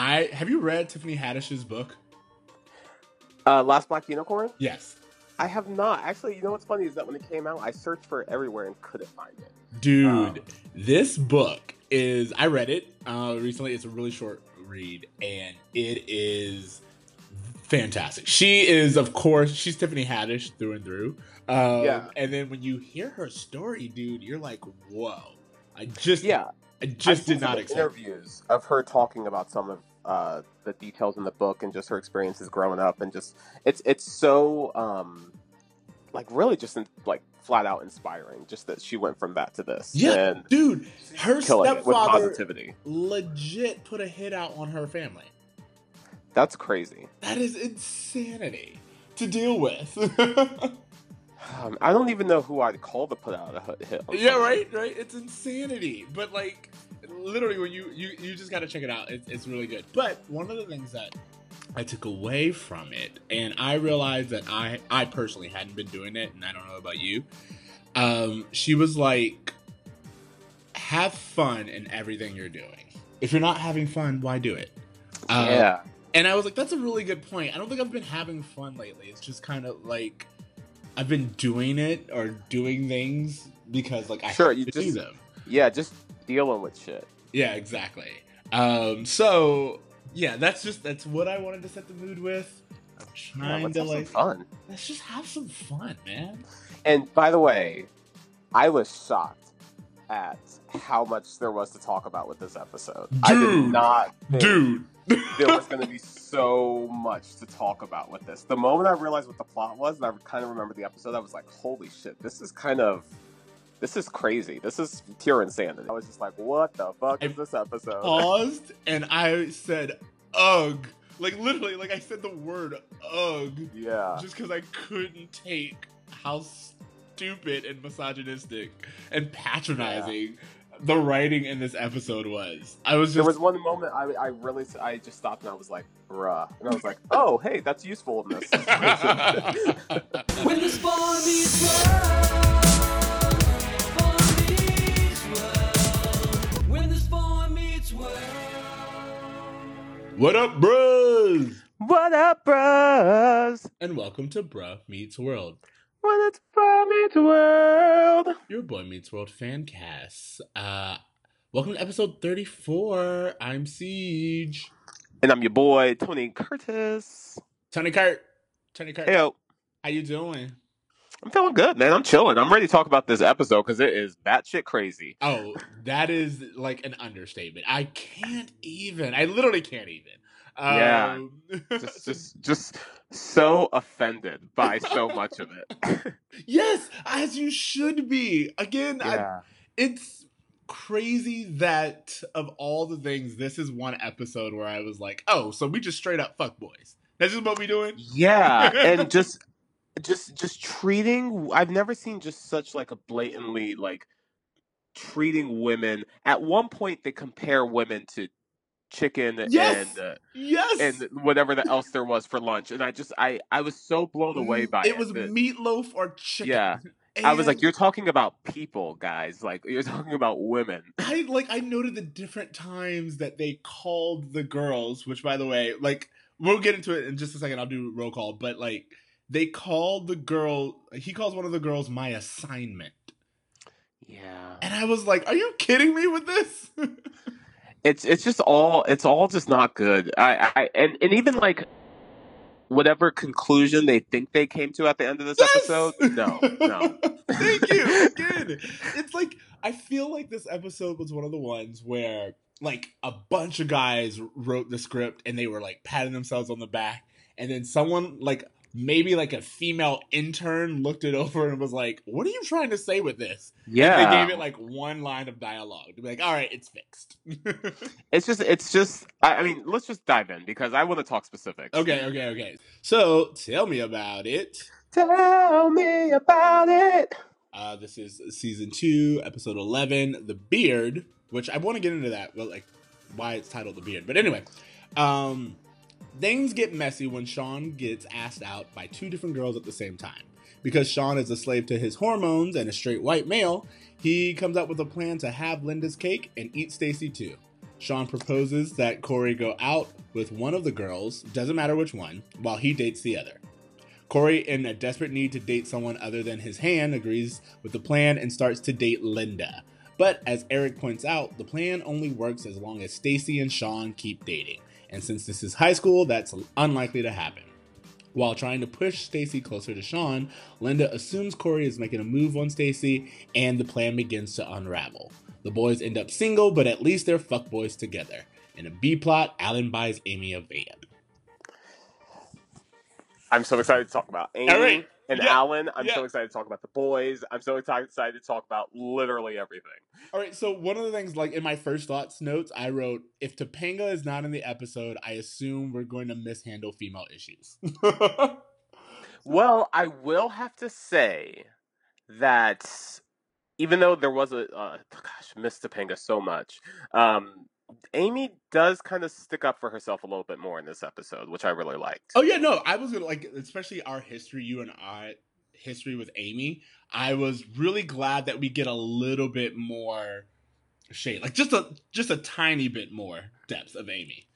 I have you read Tiffany Haddish's book? Uh, Last Black Unicorn. Yes. I have not actually. You know what's funny is that when it came out, I searched for it everywhere and couldn't find it. Dude, Um, this book is I read it uh recently. It's a really short read and it is fantastic. She is of course she's Tiffany Haddish through and through. Um, Yeah. and then when you hear her story, dude, you're like, "Whoa." I just Yeah, I I've just seen did not expect. interviews of her talking about some of uh, the details in the book and just her experiences growing up, and just it's it's so um, like really just like flat out inspiring. Just that she went from that to this, Yeah, and dude, her killing it with stepfather positivity. legit put a hit out on her family. That's crazy. That is insanity to deal with. Um, I don't even know who I'd call to put out a hit- yeah, right, right. It's insanity, but like, literally, when you you you just got to check it out. It's it's really good. But one of the things that I took away from it, and I realized that I I personally hadn't been doing it, and I don't know about you. Um, she was like, have fun in everything you're doing. If you're not having fun, why do it? Uh, yeah, And I was like, that's a really good point. I don't think I've been having fun lately. It's just kind of like I've been doing it or doing things because like I Sure, have you to do just- them. yeah, just dealing with shit. Yeah, exactly. Um, so yeah, that's just that's what I wanted to set the mood with. I'm Yeah, trying let's to have some like fun. let's just have some fun, man. And by the way, I was shocked at how much there was to talk about with this episode. I did not Dude. there was going to be so much to talk about with this. The moment I realized what the plot was, and I kind of remember the episode, I was like, "Holy shit! This is kind of." This is crazy. This is pure insanity. I was just like, what the fuck is this episode? paused and I said ugh. Like literally, like I said the word ugh. yeah. just because I couldn't take how stupid and misogynistic and patronizing the writing in this episode was. I was just... There was one moment I, I really, I just stopped and I was like, bruh. And I was like, oh, hey, that's useful in this. When the spawn meets world, spawn meets world. When the spawn meets world. what up, bros? what up, bros? And welcome to Bruh Meets World, When it's from its world. your Boy Meets World fan cast. Uh, welcome to episode thirty-four. I'm CJ. And I'm your boy, Tony Curtis. Tony Kurt. Tony Kurt. Hey, yo. How you doing? I'm feeling good, man. I'm chilling. I'm ready to talk about this episode because it is batshit crazy. Oh, that is like an understatement. I can't even. I literally can't even. Yeah. Um, Just, just, just so offended by so much of it. yes, as you should be. Again, I, it's crazy that of all the things, this is one episode where I was like, oh, so we just straight up fuck boys. That's just what we doing. Yeah, and just just just treating I've never seen just such like a blatantly like treating women. At one point they compare women to chicken Yes! and uh, Yes. and whatever the else there was for lunch and I just I I was so blown away by it. it was that- meatloaf or chicken. Yeah. I was like you're talking about people, guys. Like you're talking about women. I like I noted the different times that they called the girls, which by the way, like we'll get into it in just a second. I'll do roll call, but like they called the girl. He calls one of the girls my assignment, Yeah. and I was like, "Are you kidding me with this?" it's it's just all it's all just not good. I, I and and even like whatever conclusion they think they came to at the end of this Yes! episode, no, no. Thank you. Again, it's like I feel like this episode was one of the ones where like a bunch of guys wrote the script and they were like patting themselves on the back, and then someone like maybe like a female intern looked it over and was like, "What are you trying to say with this?" Yeah, They gave it like one line of dialogue to be like, "All right, it's fixed." it's just it's just. I, I mean, let's just dive in because I want to talk specifics. okay, okay, okay. So tell me about it. tell me about it. Uh, this is season two, episode eleven, "The Beard," which I want to get into that, but like why it's titled "The Beard." But anyway, um, things get messy when Sean gets asked out by two different girls at the same time. Because Sean is a slave to his hormones and a straight white male, he comes up with a plan to have Linda's cake and eat Stacy too. Sean proposes that Corey go out with one of the girls, doesn't matter which one, while he dates the other. Corey, in a desperate need to date someone other than his hand, agrees with the plan and starts to date Linda. But as Eric points out, the plan only works as long as Stacy and Sean keep dating. And since this is high school, that's unlikely to happen. While trying to push Stacy closer to Sean, Linda assumes Corey is making a move on Stacy, and the plan begins to unravel. The boys end up single, but at least they're fuckboys together. In a B plot, Alan buys Amy a van. I'm so excited to talk about Amy All right. And Yeah. Alan. I'm Yeah. so excited to talk about the boys. I'm so excited to talk about literally everything. All right, so one of the things, like in my first thoughts notes, I wrote, if Topanga is not in the episode, I assume we're going to mishandle female issues. Well, I will have to say that even though there was a uh, gosh, miss Topanga so much, um, Amy does kind of stick up for herself a little bit more in this episode, which I really liked. oh yeah, no, I was gonna like, especially our history, you and I history with Amy. I was really glad that we get a little bit more shade, like just a just a tiny bit more depth of Amy.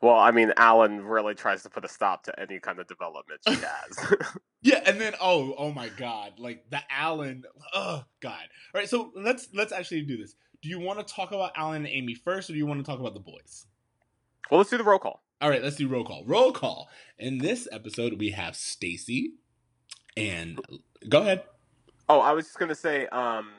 Well, I mean, Alan really tries to put a stop to any kind of development she has. Yeah, and then oh, oh my god, like the Alan, oh god. All right, so let's let's actually do this. Do you want to talk about Alan and Amy first, or do you want to talk about the boys? well, let's do the roll call. All right, let's do roll call. Roll call. In this episode, we have Stacy, and go ahead. Oh, I was just gonna say, um,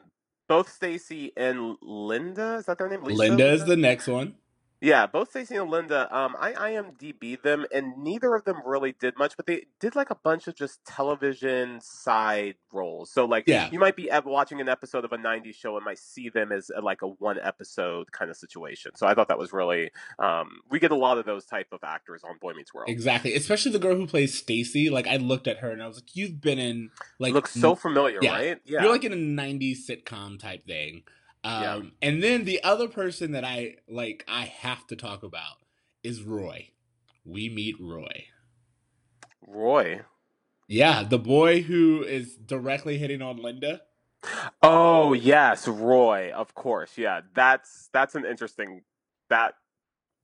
both Stacy and Linda is that their name? Lisa? Linda is the next one. Yeah, both Stacey and Linda. Um, I IMDb them, and neither of them really did much, but they did like a bunch of just television side roles. So, like, Yeah. you might be watching an episode of a '90s show and might see them as uh, like a one episode kind of situation. So, I thought that was really. Um, we get a lot of those type of actors on Boy Meets World. Exactly, especially the girl who plays Stacy. Like I looked at her and I was like, "You've been in like Looks so familiar, yeah. right? Yeah. You're like in a '90s sitcom type thing." Um, Yeah. And then the other person that I like, I have to talk about is Roy. We meet Roy. Roy. Yeah, the boy who is directly hitting on Linda. Oh yes, Roy. Of course. Yeah, that's that's an interesting. That.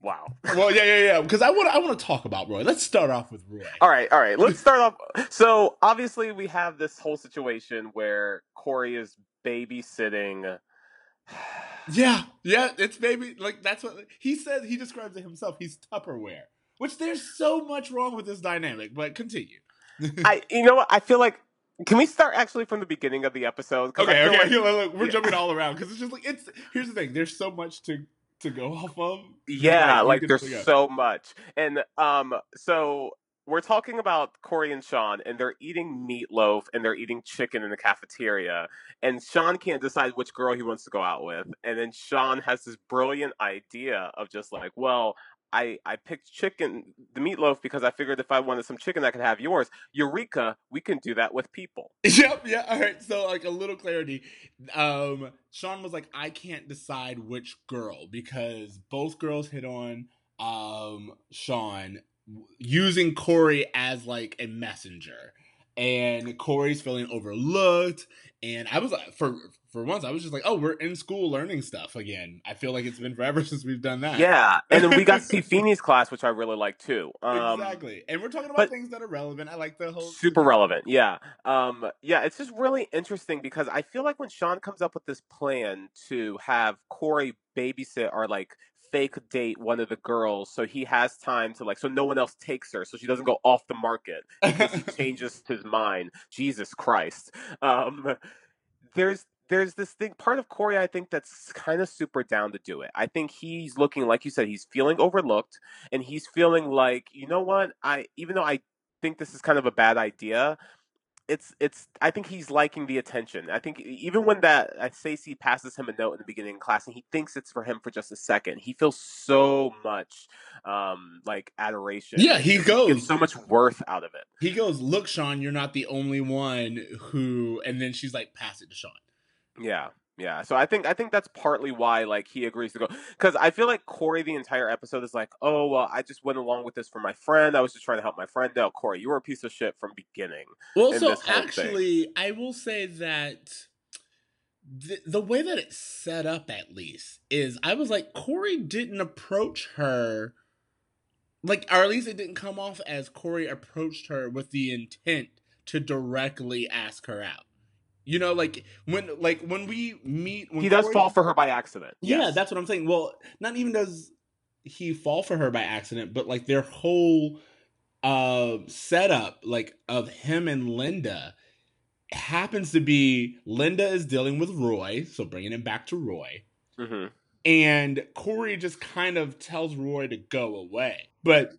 Wow. Well, yeah, yeah, yeah. Because I want, I want to talk about Roy. Let's start off with Roy. All right, all right. Let's start off. So obviously, we have this whole situation where Corey is babysitting. Yeah, yeah. It's maybe like that's what he says. He describes it himself. He's Tupperware, which there's so much wrong with this dynamic. But continue. I, you know what? I feel like. Can we start actually from the beginning of the episode? Okay, okay. like- look, look, we're yeah. jumping all around because it's just like it's. Here's the thing. There's so much to to go off of. Yeah, Right, like there's so much. And um so we're talking about Corey and Sean and they're eating meatloaf and they're eating chicken in the cafeteria and Sean can't decide which girl he wants to go out with. And then Sean has this brilliant idea of just like, well, I, I picked chicken, the meatloaf, because I figured if I wanted some chicken, I could have yours. Eureka, we can do that with people. Yep, yeah. All right. So like a little clarity. Um Sean was like, I can't decide which girl because both girls hit on um Sean using Corey as like a messenger. And Corey's feeling overlooked. And I was like for for once I was just like, oh, we're in school learning stuff again. I feel like it's been forever since we've done that. Yeah. And then we got to see Feeney's class, which I really like too. Um, exactly. And we're talking about things that are relevant. I like the whole super relevant yeah um yeah it's just really interesting because i feel like when sean comes up with this plan to have corey babysit or like fake date one of the girls so he has time to like so no one else takes her so she doesn't go off the market because he changes his mind. Jesus christ. Um there's there's this thing part of corey i think that's kind of super down to do it. I think he's looking like you said he's feeling overlooked and he's feeling like you know what? I even though i think this is kind of a bad idea it's it's i think he's liking the attention i think even when that uh, Stacey passes him a note in the beginning of class and he thinks it's for him for just a second he feels so much um like adoration Yeah, he gets goes. so much worth out of it He goes, Look, Sean, you're not the only one who and then she's like, pass it to Sean. Yeah, yeah. So I think I think that's partly why like he agrees to go because I feel like Corey the entire episode is like, oh well, I just went along with this for my friend. I was just trying to help my friend out. Corey, you were a piece of shit from beginning. Well, so whole thing. actually, I will say that the, the way that it's set up, at least, is I was like, Corey didn't approach her, like, or at least it didn't come off as Corey approached her with the intent to directly ask her out. You know, like when like when we meet, when he does Corey- fall for her by accident. Yeah, Yes. that's what I'm saying. Well, not even does he fall for her by accident, but like their whole uh setup like of him and Linda happens to be Linda is dealing with Roy, so bringing him back to Roy. Mhm. And Corey just kind of tells Roy to go away. But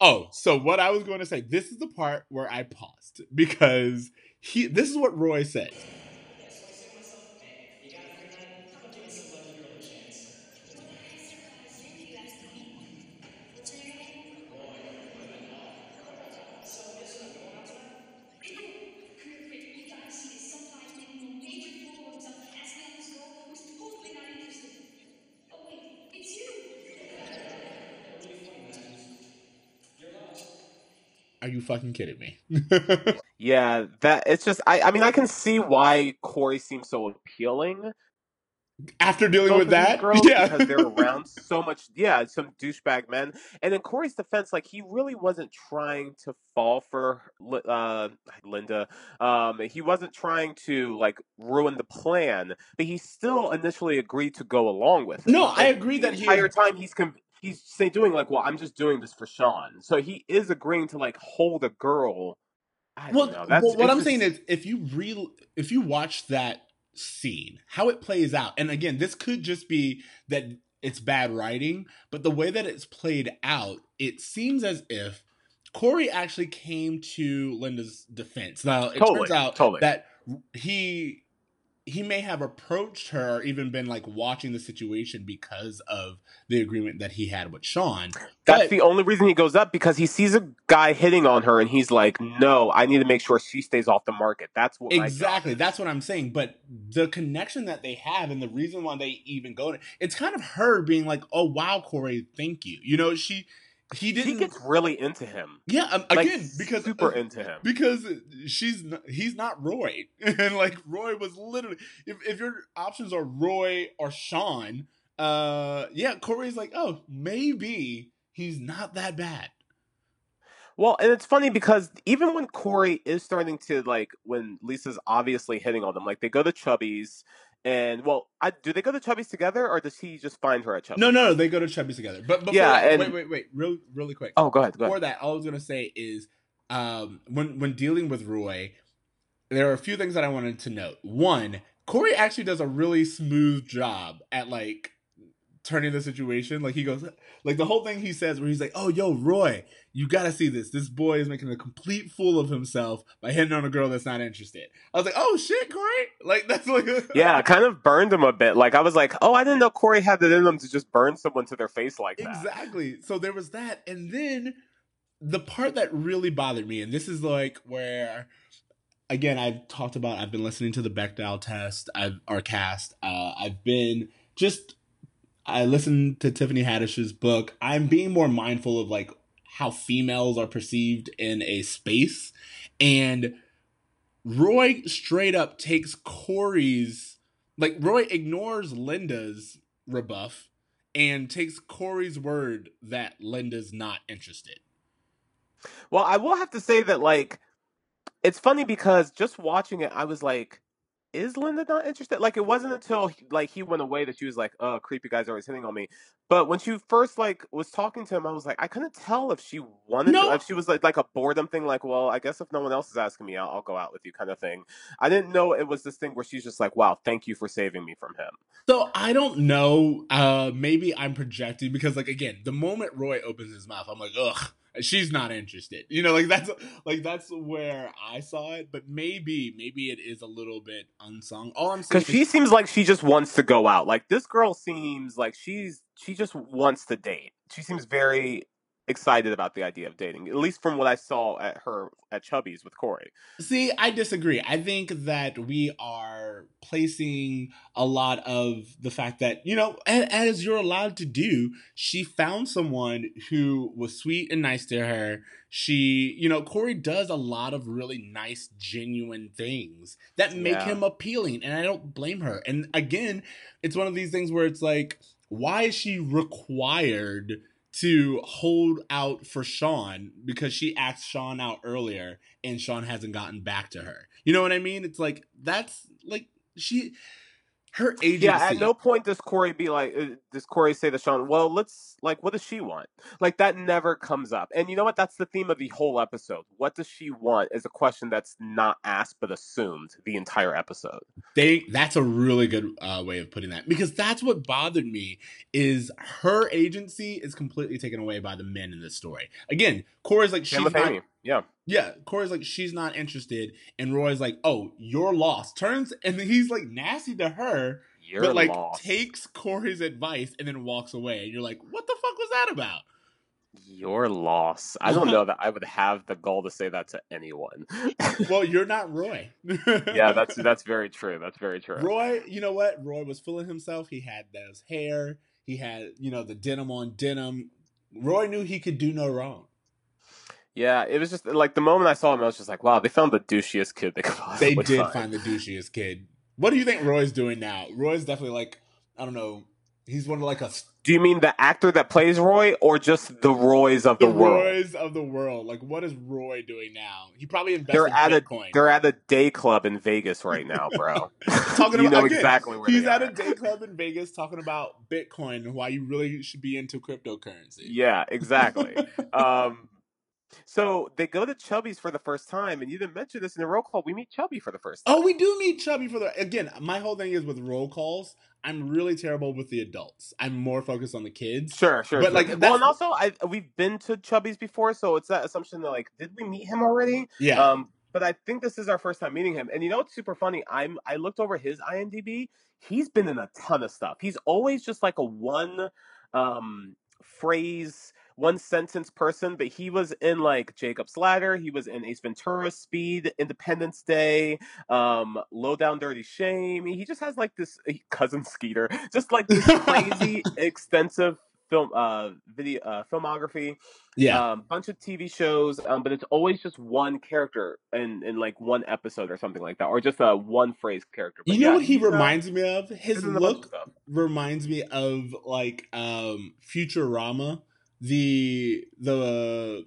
Oh, so what I was going to say, this is the part where I paused because he this is what Roy said. Fucking kidding me? Yeah, that it's just I I mean I can see why Corey seems so appealing After dealing both with that, girls yeah, because they're around so much yeah, some douchebag men. And in Corey's defense, like he really wasn't trying to fall for uh Linda. Um he wasn't trying to like ruin the plan, but he still initially agreed to go along with it. No, I And agree the that he- entire time he's com- he's doing like, well, I'm just doing this for Sean. So he is agreeing to like hold a girl. I well, don't know. That's well, what I'm saying is, if you re if you watch that scene, how it plays out, and again, this could just be that it's bad writing, but the way that it's played out, it seems as if Corey actually came to Linda's defense. Now, it Totally, turns out totally. that he he may have approached her or even been like watching the situation because of the agreement that he had with Sean. That's But- the only reason he goes up because he sees a guy hitting on her and he's like, "No, I need to make sure she stays off the market." That's what Exactly. is." That's what I'm saying. But the connection that they have and the reason why they even go to it's kind of her being like, "Oh wow, Corey, thank you." You know, she he didn't. gets really into him. yeah, um, Like, again because super into him. because she's not, he's not Roy, and like Roy was literally if if your options are Roy or Sean, uh, yeah, Corey's like, oh, maybe he's not that bad. Well, and it's funny because even when Corey is starting to like, when Lisa's obviously hitting on them, like they go to Chubby's, and well, I, do they go to Chubby's together or does he just find her at Chubby's? No, no, no, they go to Chubby's together. But before Yeah, that, and- wait, wait, wait, real, really quick. Oh, go ahead. Go before ahead. that, all I was gonna say is um, when when dealing with Roy, there are a few things that I wanted to note. One, Corey actually does a really smooth job at like turning the situation. Like he goes, like the whole thing he says, where he's like, "Oh, yo, Roy, you gotta see this. This boy is making a complete fool of himself by hitting on a girl that's not interested." I was like, "Oh shit, Corey!" Like that's like, Yeah, kind of burned him a bit. Like I was like, oh, I didn't know Corey had it in him to just burn someone to their face like that. Exactly. So there was that, and then the part that really bothered me, and this is like where, again, I've talked about. I've been listening to the Bechdel test. I've our cast. Uh, I've been just. I listened to Tiffany Haddish's book. I'm being more mindful of like how females are perceived in a space, and Roy straight up takes Corey's like Roy ignores Linda's rebuff and takes Corey's word that Linda's not interested. Well, I will have to say that like it's funny because just watching it, I was like, is Linda not interested? Like it wasn't until like he went away that she was like, "Oh, creepy guy's are always hitting on me." But when she first like was talking to him, I was like, I couldn't tell if she wanted No. to, if she was like like a boredom thing, like, well, I guess if no one else is asking me, I'll, I'll go out with you, kind of thing. I didn't know it was this thing where she's just like, "Wow, thank you for saving me from him." So I don't know. Uh maybe I'm projecting because like again, the moment Roy opens his mouth, I'm like, ugh, she's not interested. You know, like that's like that's where I saw it. But maybe, maybe it is a little bit unsung. All I'm Because she seems like she just wants to go out. Like this girl seems like she's she just wants to date. She seems very excited about the idea of dating, at least from what I saw at her at Chubby's with Corey. See, I disagree. I think that we are placing a lot of the fact that, you know, as you're allowed to do, she found someone who was sweet and nice to her. She, you know, Corey does a lot of really nice, genuine things that make Yeah. him appealing. And I don't blame her. And again, it's one of these things where it's like, why is she required to hold out for Sean because she asked Sean out earlier and Sean hasn't gotten back to her. You know what I mean? It's like that's like she her agency. Yeah, at no point does Corey be like, uh, does Corey say to Sean, well, let's, like, what does she want? Like, that never comes up. And you know what? That's the theme of the whole episode. What does she want is a question that's not asked but assumed the entire episode. they that's a really good uh, way of putting that because that's what bothered me is her agency is completely taken away by the men in this story. Again, Corey's like she's not, Amy. Yeah. Yeah, Corey's like she's not interested, and Roy's like, "Oh, you're lost." Turns and he's like nasty to her, You're but like lost. takes Corey's advice and then walks away. And you're like, "What the fuck was that about?" Your loss. I don't know that I would have the goal to say that to anyone. Well, you're not Roy. yeah, that's that's very true. That's very true. Roy. You know what? Roy was fooling himself. He had those hair. He had you know the denim on denim. Roy knew he could do no wrong. Yeah, it was just like the moment I saw him, I was just like, wow, they found the douchiest kid they could They did find. find the douchiest kid. What do you think Roy's doing now? Roy's definitely like I don't know. He's one of like a Do you mean the actor that plays Roy, or just the Roys of the, the world? Roys of the world. Like, what is Roy doing now? He probably invested They're at a Bitcoin. they're at a day club in Vegas right now, bro. talking you about know again, exactly where he's at are. a day club in Vegas talking about Bitcoin and why you really should be into cryptocurrency. Yeah, exactly. um, so they go to Chubby's for the first time, and you didn't mention this in the roll call. We meet Chubby for the first time. Oh, we do meet Chubby for the again. My whole thing is with roll calls. I'm really terrible with the adults. I'm more focused on the kids. Sure, sure. But, sure. like, well, and also, I we've been to Chubby's before, so it's that assumption that like, did we meet him already? Yeah, Um, but I think this is our first time meeting him. And you know what's super funny? I'm I looked over his IMDb. He's been in a ton of stuff. He's always just like a one um phrase, one sentence person, but he was in like Jacob's Ladder, he was in Ace Ventura, Speed, Independence Day, um, Low Down Dirty Shame. He just has like this cousin Skeeter, just like this crazy extensive film uh video uh filmography yeah. um, bunch of TV shows, um, but it's always just one character in, in like one episode or something like that, or just a one phrase character. But you know yeah, what he uh, reminds me of? His he's in a bunch of look reminds me of like um Futurama, the the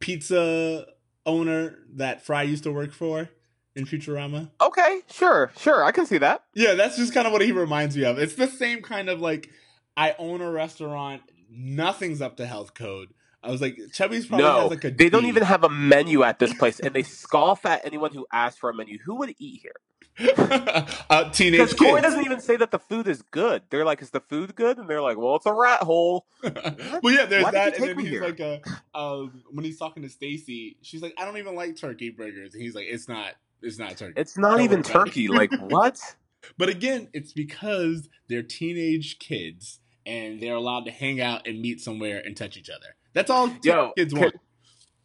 pizza owner that Fry used to work for in Futurama. Okay, sure, sure, I can see that. Yeah, that's just kind of what he reminds me of. It's the same kind of like I own a restaurant, nothing's up to health code. I was like, Chubby's probably no, has like a they don't D. even have a menu at this place, and they scoff at anyone who asks for a menu. Who would eat here? uh, teenage Because Corey kids. doesn't even say that the food is good. They're like, "Is the food good?" And they're like, "Well, it's a rat hole." well, yeah, there's Why that, and then he's here? like, uh, um, when he's talking to Stacy, she's like, I don't even like turkey burgers, and he's like, it's not, it's not turkey. It's not Don't even turkey. Like what? But again, it's because they're teenage kids and they're allowed to hang out and meet somewhere and touch each other. That's all teen Yo, kids want.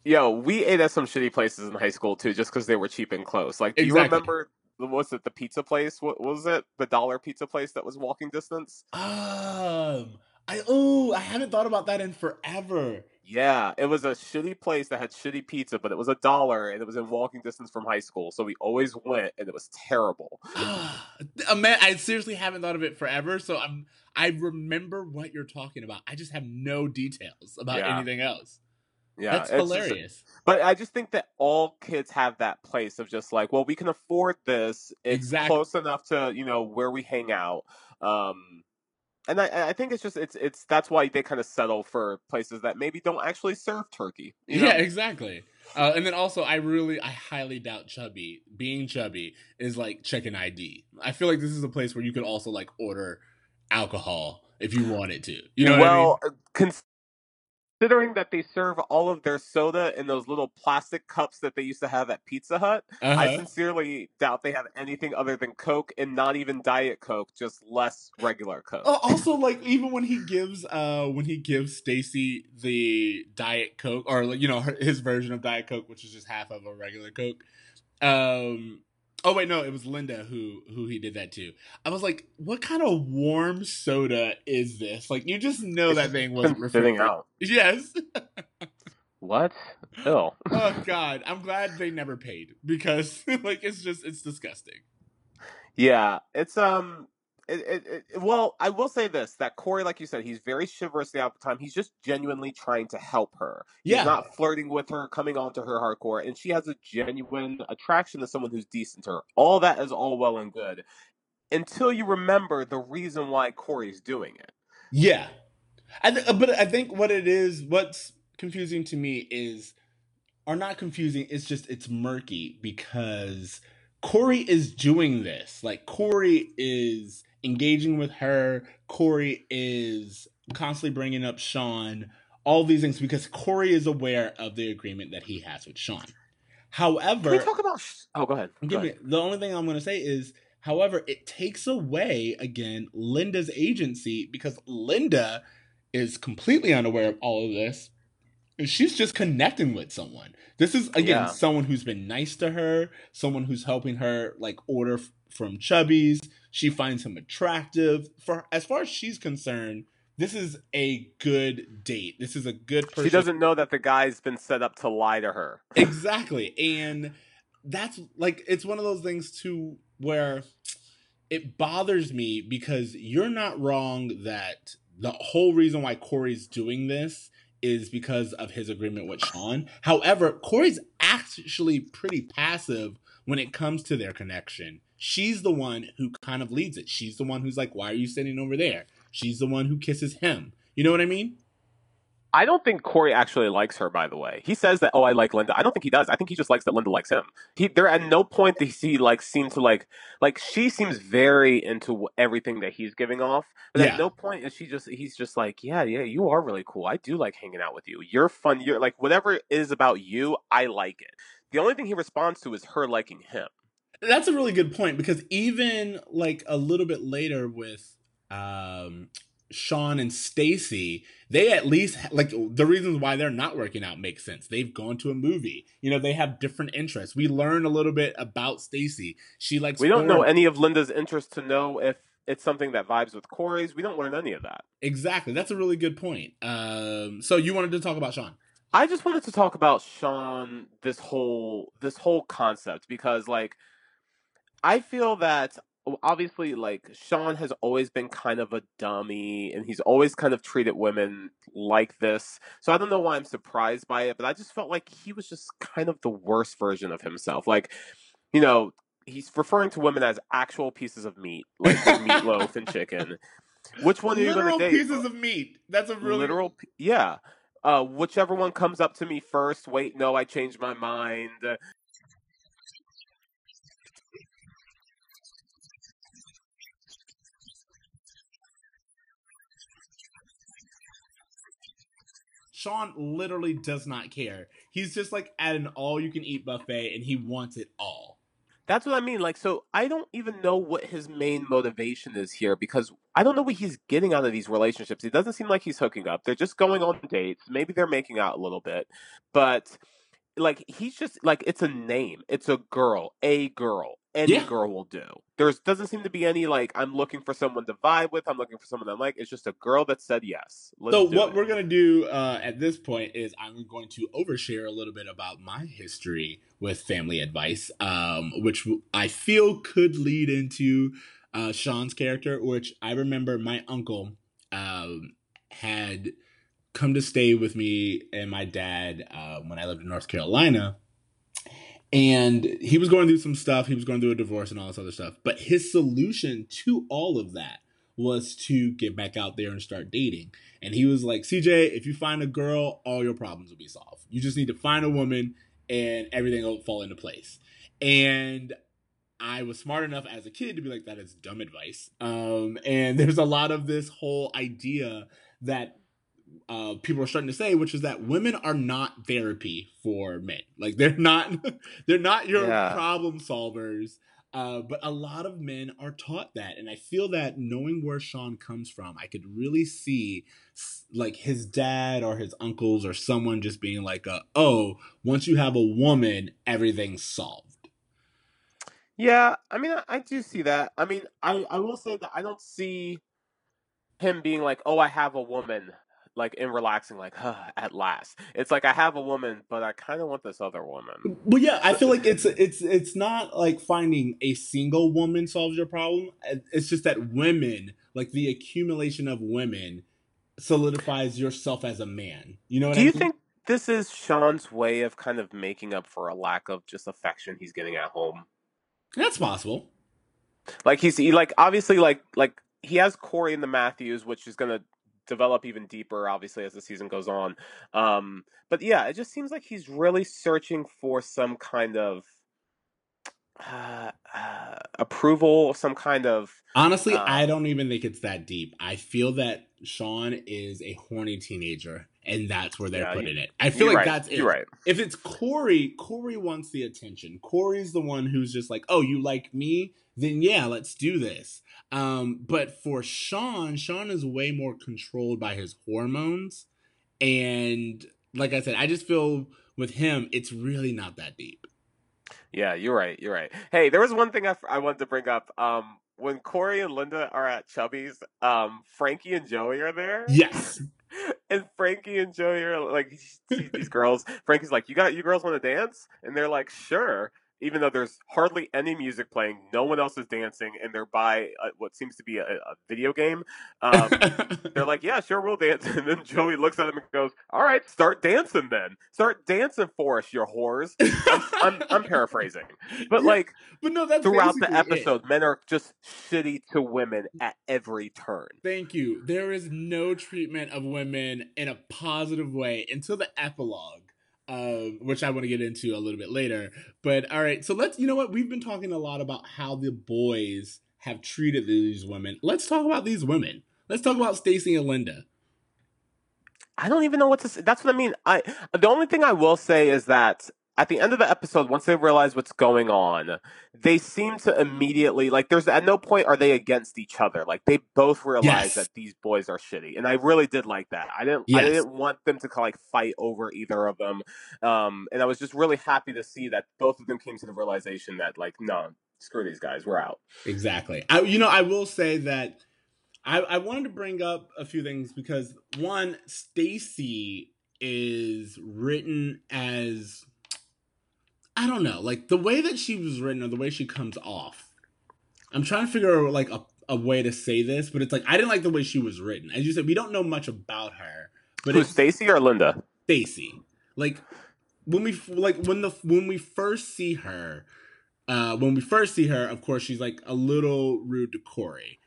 Yo, we ate at some shitty places in high school too, just because they were cheap and close. Like, do you remember? Was it the pizza place? What was it? The dollar pizza place that was walking distance? Um, I oh, I haven't thought about that in forever. Yeah, it was a shitty place that had shitty pizza, but it was a dollar and it was in walking distance from high school. So we always went, and it was terrible. Man, I seriously haven't thought of it forever, so I'm I remember what you're talking about. I just have no details about Yeah. anything else. Yeah, That's it's just- hilarious. But I just think that all kids have that place of just like, well, we can afford this. It's Exactly. close enough to you know where we hang out. Um, and I, I think it's just it's it's that's why they kind of settle for places that maybe don't actually serve turkey. you know? Yeah, exactly. Uh, and then also, I really, I highly doubt Chubby being Chubby is like checking ID. I feel like this is a place where you could also like order alcohol if you wanted to. You know what I mean? well, uh, cons- considering that they serve all of their soda in those little plastic cups that they used to have at Pizza Hut, I Uh-huh. sincerely doubt they have anything other than Coke and not even Diet Coke, just less regular Coke. Oh, also, like even when he gives, uh, when he gives Stacy the Diet Coke, or like, you know her, his version of Diet Coke, which is just half of a regular Coke. Um, oh wait, no, it was Linda who who he did that to. I was like, what kind of warm soda is this? Like, you just know that thing wasn't refrigerated. out. Yes. What? Ew. oh God, I'm glad they never paid because like it's just it's disgusting. Yeah, it's um, it, it, it, well, I will say this: that Corey, like you said, he's very chivalrous the time. He's just genuinely trying to help her. He's Yeah. not flirting with her, coming on to her hardcore, and she has a genuine attraction to someone who's decent to her. All that is all well and good, until you remember the reason why Corey's doing it. Yeah, I th- uh, but I think what it is, what's confusing to me is, or not confusing. It's just it's murky because Corey is doing this. Like Corey is engaging with her. Corey is constantly bringing up Sean. All these things because Corey is aware of the agreement that he has with Sean. However, Can we talk about? Oh, go ahead. Go Give me, ahead. the only thing I'm going to say is, however, it takes away again Linda's agency because Linda is completely unaware of all of this. And she's just connecting with someone. This is again Yeah. someone who's been nice to her, someone who's helping her like order f- from Chubby's. She finds him attractive. For as far as she's concerned, this is a good date. This is a good person. She doesn't know that the guy's been set up to lie to her. exactly and that's like it's one of those things too where it bothers me because you're not wrong that the whole reason why corey's doing this is because of his agreement with sean. However corey's actually pretty passive when it comes to their connection. She's the one who kind of leads it. She's the one who's like why are you sitting over there? She's the one who kisses him. You know what i mean I don't think Corey actually likes her. By the way, he says that. Oh, I like Linda. I don't think he does. I think he just likes that Linda likes him. He there at no point does he like seem to like like she seems very into everything that he's giving off. But Yeah. at no point is she just he's just like yeah yeah you are really cool. I do like hanging out with you. You're fun. You're like whatever it is about you. I like it. The only thing he responds to is her liking him. That's a really good point because even like a little bit later with um Sean and Stacy, they at least like the reasons why they're not working out make sense. They've gone to a movie. You know, they have different interests. We learn a little bit about Stacy. She likes We don't know any of Linda's interests to know if it's something that vibes with Corey's. We don't learn any of that. Exactly. That's a really good point. Um so you wanted to talk about Sean. I just wanted to talk about Sean this whole this whole concept because like I feel that obviously like Sean has always been kind of a dummy and he's always kind of treated women like this. So I don't know why I'm surprised by it, but I just felt like he was just kind of the worst version of himself. Like, you know, he's referring to women as actual pieces of meat, like meatloaf and chicken. Which one are you Literal going to date? pieces of meat. That's a really literal yeah uh whichever one comes up to me first wait no i changed my mind Sean literally does not care. He's just like at an all you can eat buffet and he wants it all. that's what i mean like so i don't even know what his main motivation is here because i don't know what he's getting out of these relationships. It doesn't seem like he's hooking up. They're just going on dates. Maybe they're making out a little bit. But like he's just like it's a name. It's a girl. A girl any Yeah. girl will do there's doesn't seem to be any like i'm looking for someone to vibe with i'm looking for someone i like it's just a girl that said yes Let's so what it. we're gonna do uh, at this point is I'm going to overshare a little bit about my history with family advice, um, which I feel could lead into uh, Sean's character. Which I remember my uncle um, had come to stay with me and my dad uh, when I lived in North Carolina. And he was going through some stuff. He was going through a divorce and all this other stuff. But his solution to all of that was to get back out there and start dating. And he was like, CJ, if you find a girl, all your problems will be solved. You just need to find a woman and everything will fall into place. And I was smart enough as a kid to be like, that is dumb advice. Um, and there's a lot of this whole idea that uh, people are starting to say, which is that women are not therapy for men. Like they're not, they're not your Yeah. problem solvers. Uh, but a lot of men are taught that, and I feel that knowing where Sean comes from, I could really see like his dad or his uncles or someone just being like, uh, "Oh, once you have a woman, everything's solved." Yeah, I mean, I, I do see that. I mean, I, I will say that I don't see him being like, oh, I have a woman, like, in relaxing, like, huh, at last. It's like, I have a woman, but I kind of want this other woman. Well, yeah, I feel like it's it's it's not like finding a single woman solves your problem. It's just that women, like the accumulation of women, solidifies yourself as a man. You know what Do I you mean? think this is Sean's way of kind of making up for a lack of just affection he's getting at home? that's possible? Like, he's, he, like, obviously, like, like, he has Corey and the Matthews, which is going to develop even deeper, obviously, as the season goes on. Um, but yeah, it just seems like he's really searching for some kind of uh, uh, approval, some kind of Honestly, Uh, I don't even think it's that deep. I feel that Sean is a horny teenager, and that's where they're Yeah, putting it. I feel like right, that's it. You're right. if it's Corey, Corey wants the attention. Corey's the one who's just like, "Oh, you like me? Then yeah, let's do this." Um, but for Sean, Sean is way more controlled by his hormones, and like I said, I just feel with him, it's really not that deep. Yeah, you're right. You're right. Hey, there was one thing I, I wanted to bring up. Um, when Corey and Linda are at Chubby's, um, Frankie and Joey are there. Yes, And Frankie and Joey are like these girls. Frankie's like, "You got you girls want to dance?" And they're like, "Sure." Even though there's hardly any music playing, no one else is dancing, and they're by uh, what seems to be a, a video game. Um, they're like, "Yeah, sure, we'll dance." And then Joey looks at him and goes, "All right, start dancing then. Start dancing for us, you whores." I'm, I'm, I'm paraphrasing, but like but no, that's throughout the basically it. episode, men are just shitty to women at every turn. Thank you. There is no treatment of women in a positive way until the epilogue, um, which I want to get into a little bit later. But all right, so let's. You know what? We've been talking a lot about how the boys have treated these women. Let's talk about these women. Let's talk about Stacy and Linda. I don't even know what to say. That's what I mean. I the only thing I will say is that at the end of the episode, once they realize what's going on, they seem to immediately like. There's at no point are they against each other. Like they both realize Yes. that these boys are shitty, and I really did like that. I didn't. I didn't want them to like fight over either of them, um, and I was just really happy to see that both of them came to the realization that like, no, screw these guys, we're out. Exactly. I, you know, I will say that I, I wanted to bring up a few things because one, Stacy is written as I don't know, like the way that she was written or the way she comes off. I'm trying to figure out like a, a way to say this, but it's like I didn't like the way she was written. As you said, we don't know much about her, but Who's it's Stacy or Linda? Stacy. Like when we like when the when we first see her, uh, when we first see her, of course she's like a little rude to Corey,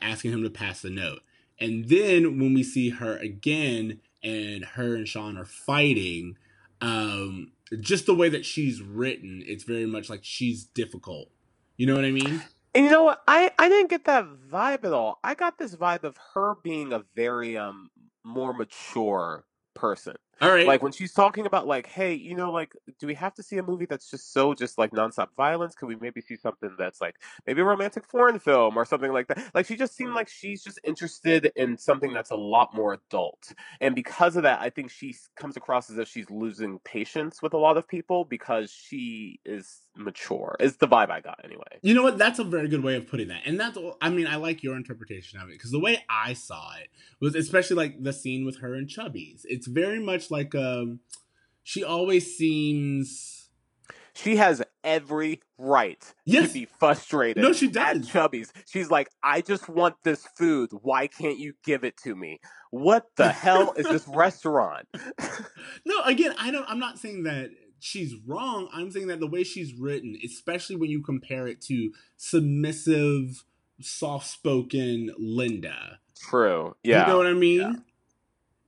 asking him to pass the note. And then when we see her again, and her and Sean are fighting, um, just the way that she's written, it's very much like she's difficult. You know what I mean? And you know what? I, I didn't get that vibe at all. I got this vibe of her being a very um more mature person. All right. Like when she's talking about like, hey, you know, like, do we have to see a movie that's just so just like nonstop violence? Could we maybe see something that's like maybe a romantic foreign film or something like that? Like she just seemed like she's just interested in something that's a lot more adult. And because of that, I think she comes across as if she's losing patience with a lot of people because she is mature. It's the vibe I got anyway. You know what? That's a very good way of putting that. And that's, I mean, I like your interpretation of it because the way I saw it was especially like the scene with her and Chubby's. It's very much like, um, she always seems. She has every right Yes. to be frustrated. No, she does. At. Chubby's. She's like, I just want this food. Why can't you give it to me? What the hell is this restaurant? No, again, I don't, I'm not saying that she's wrong. I'm saying that the way she's written, especially when you compare it to submissive, soft spoken Linda. True. Yeah. You know what I mean? yeah.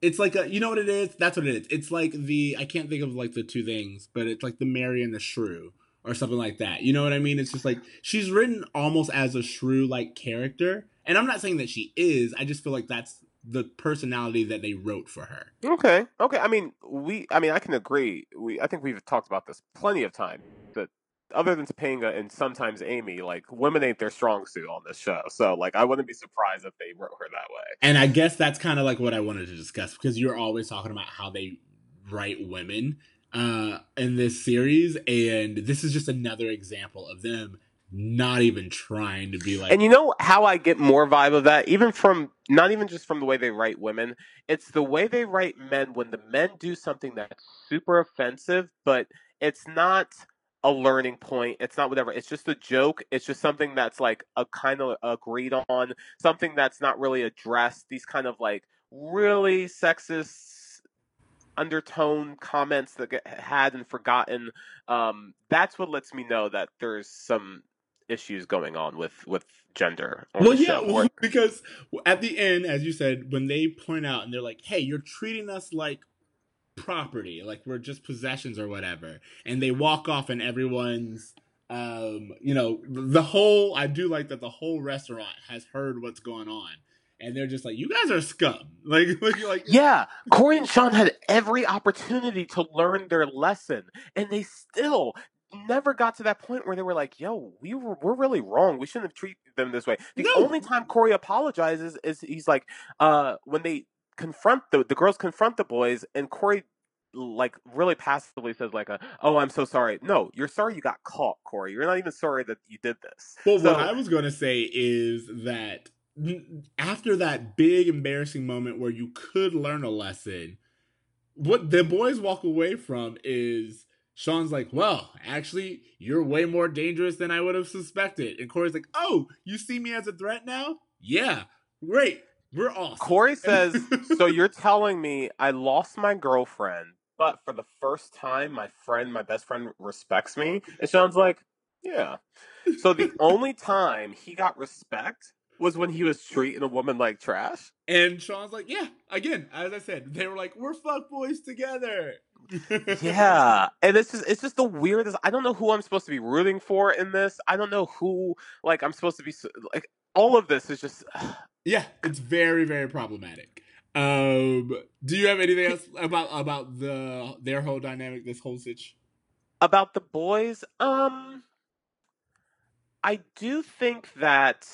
It's like a, you know what it is? That's what it is. It's like the, I can't think of like the two things, but it's like the Mary and the Shrew or something like that. You know what I mean? It's just like she's written almost as a shrew like character. And I'm not saying that she is. I just feel like that's the personality that they wrote for her. Okay. Okay. I mean, we. I mean, I can agree. We. I think we've talked about this plenty of time. That other than Topanga and sometimes Amy, like women ain't their strong suit on this show. So, like, I wouldn't be surprised if they wrote her that way. And I guess that's kind of like what I wanted to discuss because you're always talking about how they write women uh, in this series, and this is just another example of them not even trying to be like. And you know how I get more vibe of that, even from not even just from the way they write women. It's the way they write men when the men do something that's super offensive, but it's not a learning point. It's not whatever. It's just a joke. It's just something that's like a kind of agreed on, something that's not really addressed. These kind of like really sexist undertone comments that get had and forgotten. Um, that's what lets me know that there's some issues going on with with gender. Well, yeah, well, because at the end, as you said, when they point out and they're like, "Hey, you're treating us like property, like we're just possessions or whatever," and they walk off, and everyone's, um, you know, the whole. I do like that the whole restaurant has heard what's going on, and they're just like, "You guys are scum." Like, like, like Yeah, Corey and Sean had every opportunity to learn their lesson, and they still never got to that point where they were like, "Yo, we were we're really wrong. We shouldn't have treated them this way." The No. only time Corey apologizes is he's like, uh, when they confront the the girls confront the boys, and Corey like really passively says like, a, "Oh, I'm so sorry." No, you're sorry you got caught, Corey. You're not even sorry that you did this. Well, So- what I was going to say is that after that big embarrassing moment where you could learn a lesson, what the boys walk away from is Sean's like, "Well, actually, you're way more dangerous than I would have suspected," and Corey's like, "Oh, you see me as a threat now? Yeah, great, we're awesome." Corey says, "So you're telling me I lost my girlfriend, but for the first time, my friend, my best friend, respects me?" And Sean's like, "Yeah." So the only time he got respect was when he was treating a woman like trash. and Sean's like, "Yeah." Again, as I said, they were like, "We're fuck boys together." Yeah, and it's just it's just the weirdest. I don't know who I'm supposed to be rooting for in this. I don't know who like I'm supposed to be like. All of this is just Yeah, it's very very problematic. Um, do you have anything else about about the their whole dynamic, this whole sitch? about the boys. Um, I do think that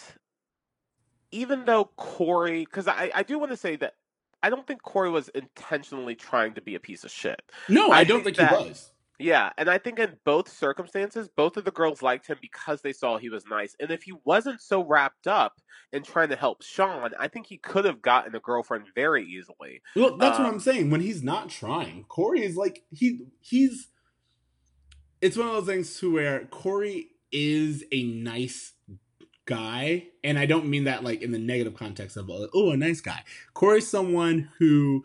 even though Corey, because I, I do want to say that I don't think Corey was intentionally trying to be a piece of shit. No, I, I don't think think, he that- was. Yeah, and I think in both circumstances, both of the girls liked him because they saw he was nice. And if he wasn't so wrapped up in trying to help Sean, I think he could have gotten a girlfriend very easily. Well, that's what Um, I'm saying. When he's not trying, Corey is like he he's. It's one of those things to where Corey is a nice guy, and I don't mean that like in the negative context of oh a nice guy. Corey's someone who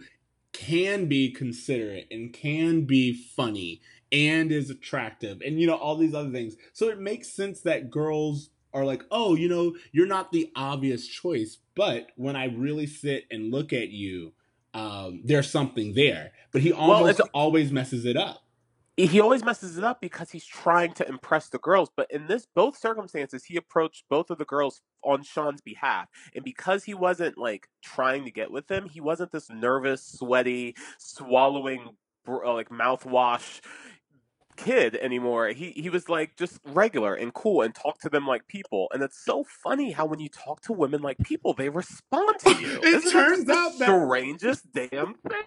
can be considerate and can be funny and is attractive and you know all these other things. So it makes sense that girls are like, "Oh, you know, you're not the obvious choice, but when I really sit and look at you, um, there's something there." But he almost it's- always messes it up. He always messes it up because he's trying to impress the girls. But in this both circumstances, he approached both of the girls on Sean's behalf, and because he wasn't like trying to get with them, he wasn't this nervous, sweaty, swallowing uh, like mouthwash kid anymore. He he was like just regular and cool and talked to them like people. And it's so funny how when you talk to women like people, they respond to you. It Isn't turns that out that- the strangest damn thing.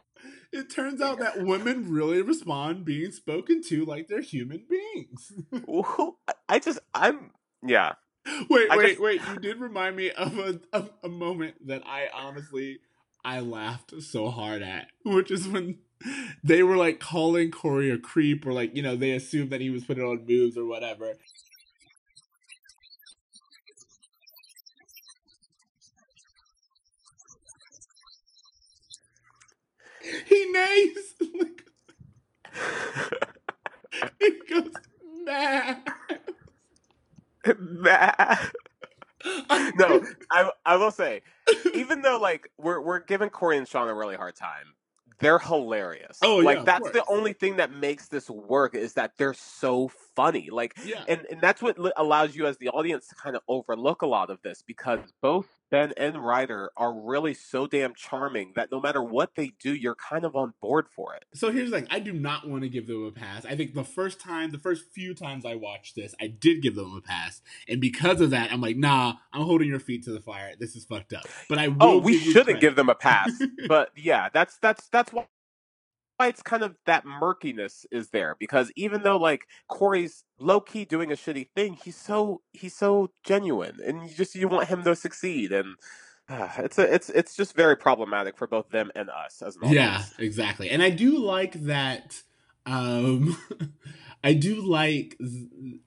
It turns out that women really respond being spoken to like they're human beings. I just I'm yeah. wait, I wait, just- wait! You did remind me of a of a moment that I honestly I laughed so hard at, which is when they were like calling Corey a creep, or like you know they assumed that he was putting on moves or whatever. He nays oh he goes nah. Nah. no, I I will say, even though like we're we're giving Corey and Sean a really hard time, they're hilarious. Oh, yeah, like of that's the only thing that makes this work is that they're so funny. Like, yeah. and and that's what allows you as the audience to kind of overlook a lot of this because both Ben and Rider are really so damn charming that no matter what they do, you're kind of on board for it. So here's the thing: I do not want to give them a pass. I think the first time, the first few times I watched this, I did give them a pass, and because of that, I'm like, nah, I'm holding your feet to the fire. This is fucked up. But I oh, will Oh, we give shouldn't give them a pass. but yeah, that's that's that's why why it's kind of that murkiness is there because even though like Corey's low key doing a shitty thing, he's so he's so genuine, and you just you want him to succeed, and uh, it's a it's it's just very problematic for both them and us as an Yeah, exactly. And I do like that. Um, I do like th-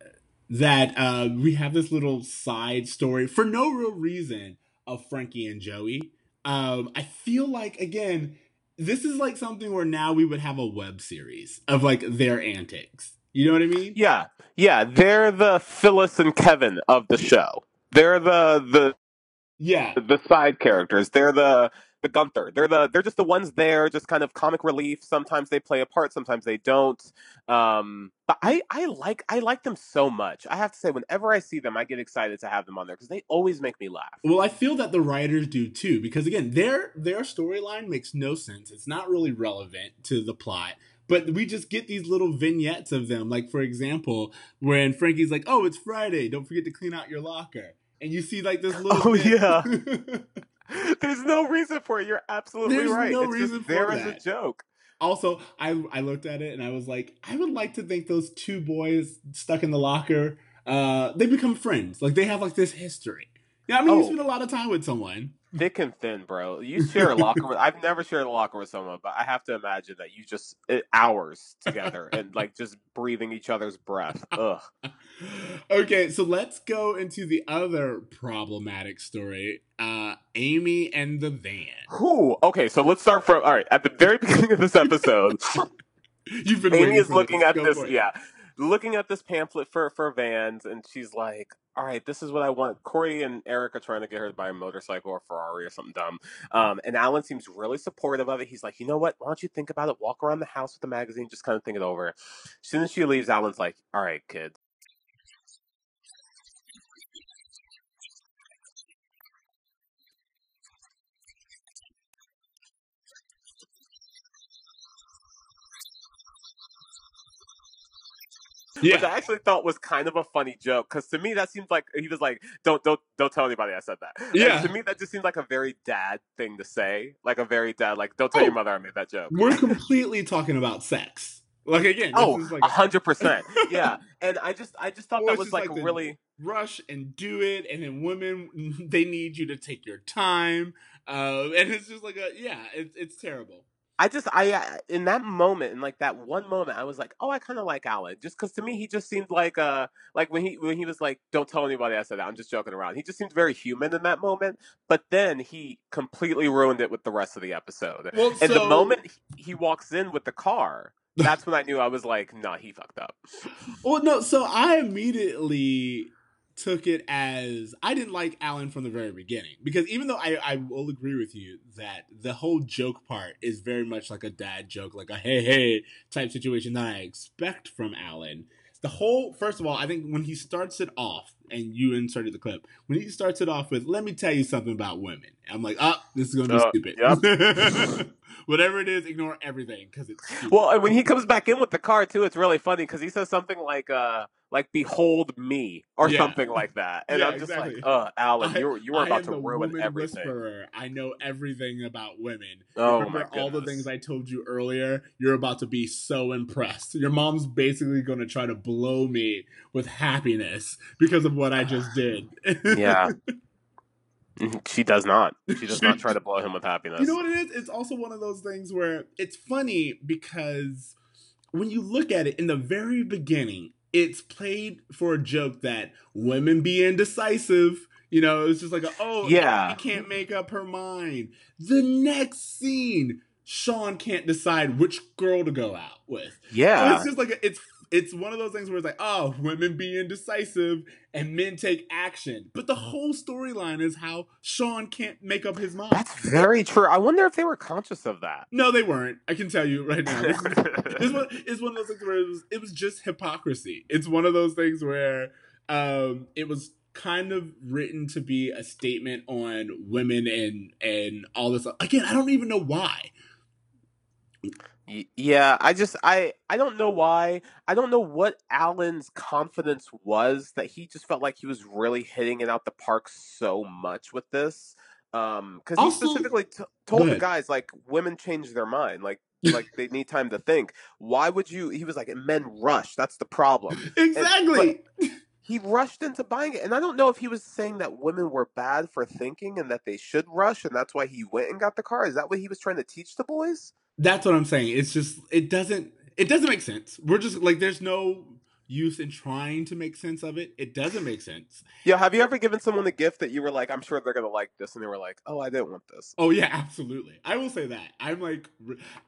that uh, we have this little side story for no real reason of Frankie and Joey. Um, I feel like again, this is like something where now we would have a web series of like their antics. You know what I mean? Yeah, yeah, they're the Phyllis and Kevin of the show. They're the the Yeah. the side characters. They're the the Gunther. They're the they're just the ones there, just kind of comic relief. Sometimes they play a part, sometimes they don't. Um, but I I like I like them so much. I have to say, whenever I see them, I get excited to have them on there because they always make me laugh. Well, I feel that the writers do too, because again, their their storyline makes no sense. It's not really relevant to the plot. But we just get these little vignettes of them. Like, for example, when Frankie's like, Oh, it's Friday, don't forget to clean out your locker. And you see like this little Oh, bit- yeah. There's no reason for it. You're absolutely right. There's right. no it's reason just for there a joke. also, I I looked at it and I was like, I would like to think those two boys stuck in the locker, uh, they become friends. Like they have like this history. Yeah, I mean, you Oh. spend a lot of time with someone. Thick and thin, bro. You share a locker with. I've never shared a locker with someone, but I have to imagine that you just it, hours together and like just breathing each other's breath. Ugh. okay, so let's go into the other problematic story. Uh Amy and the van. Who? Okay, so let's start from. All right, at the very beginning of this episode, You've been Amy is looking this. at Go this. Yeah. it. Looking at this pamphlet for for vans, and she's like, "All right, this is what I want." Corey and Eric are trying to get her to buy a motorcycle or Ferrari or something dumb. Um, and Alan seems really supportive of it. He's like, "You know what? Why don't you think about it? Walk around the house with the magazine, just kind of think it over." As soon as she leaves, Alan's like, "All right, kid." Which Yeah. I actually thought was kind of a funny joke because to me that seems like he was like, "Don't don't don't tell anybody I said that." And Yeah. to me that just seemed like a very dad thing to say, like a very dad, like, "Don't tell your Oh. mother I made that joke." We're completely talking about sex. Like again, Oh, like hundred percent, yeah. And I just I just thought Well, that was like, like really rush and do it, and then women they need you to take your time. Uh, and it's just like a yeah, it's it's terrible. I just I uh, in that moment in like that one moment I was like, oh, I kind of like Alan just because to me he just seemed like uh like when he when he was like, don't tell anybody I said that. I'm just joking around. He just seemed very human in that moment. But then he completely ruined it with the rest of the episode. Well, And the moment he- he walks in with the car, that's when I knew I was like, nah, he fucked up. Well, no, so I immediately took it as I didn't like Alan from the very beginning because even though I, I will agree with you that the whole joke part is very much like a dad joke, like a hey hey type situation that I expect from Alan. The whole first of all, I think when he starts it off, and you inserted the clip, when he starts it off with "Let me tell you something about women," I'm like, "Oh, this is gonna be Uh, stupid." Whatever it is, ignore everything because it's stupid. Well, and when he comes back in with the car too, it's really funny because he says something like, uh, like "Behold me" or Yeah. something like that, and Yeah, I'm just exactly. like, uh, Alan, I- you you were I about to the ruin woman everything. Whisperer. I know everything about women. Oh Remember my all the things I told you earlier? You're about to be so impressed. Your mom's basically going to try to blow me with happiness because of what I just did. Yeah. She does not. She does not try to blow him with happiness. You know what it is? It's also one of those things where it's funny because when you look at it in the very beginning, it's played for a joke that women be indecisive. You know, it's just like, a, oh, Yeah. she can't make up her mind. The next scene, Sean can't decide which girl to go out with. So yeah. it's just like a, it's it's one of those things where it's like, oh, women be indecisive and men take action. But the whole storyline is how Sean can't make up his mind. That's very true. I wonder if they were conscious of that. No, they weren't. I can tell you right now. This it's, one, it's one of those things where it was, it was just hypocrisy. It's one of those things where um, it was kind of written to be a statement on women and and all this. Again, I don't even know why. Yeah, I just I I don't know why. I don't know what Alan's confidence was that he just felt like he was really hitting it out the park so much with this. Um, because he specifically t- told the guys like women change their mind, like like they need time to think. Why would you? He was like, men rush. That's the problem. Exactly. He rushed into buying it, and I don't know if he was saying that women were bad for thinking and that they should rush, and that's why he went and got the car. Is that what he was trying to teach the boys? That's what I'm saying. It's just it doesn't it doesn't make sense. We're just like there's no use in trying to make sense of it. It doesn't make sense. Yeah, have you ever given someone a gift that you were like, I'm sure they're gonna like this, and they were like, Oh, I didn't want this. Oh yeah, absolutely. I will say that. I'm like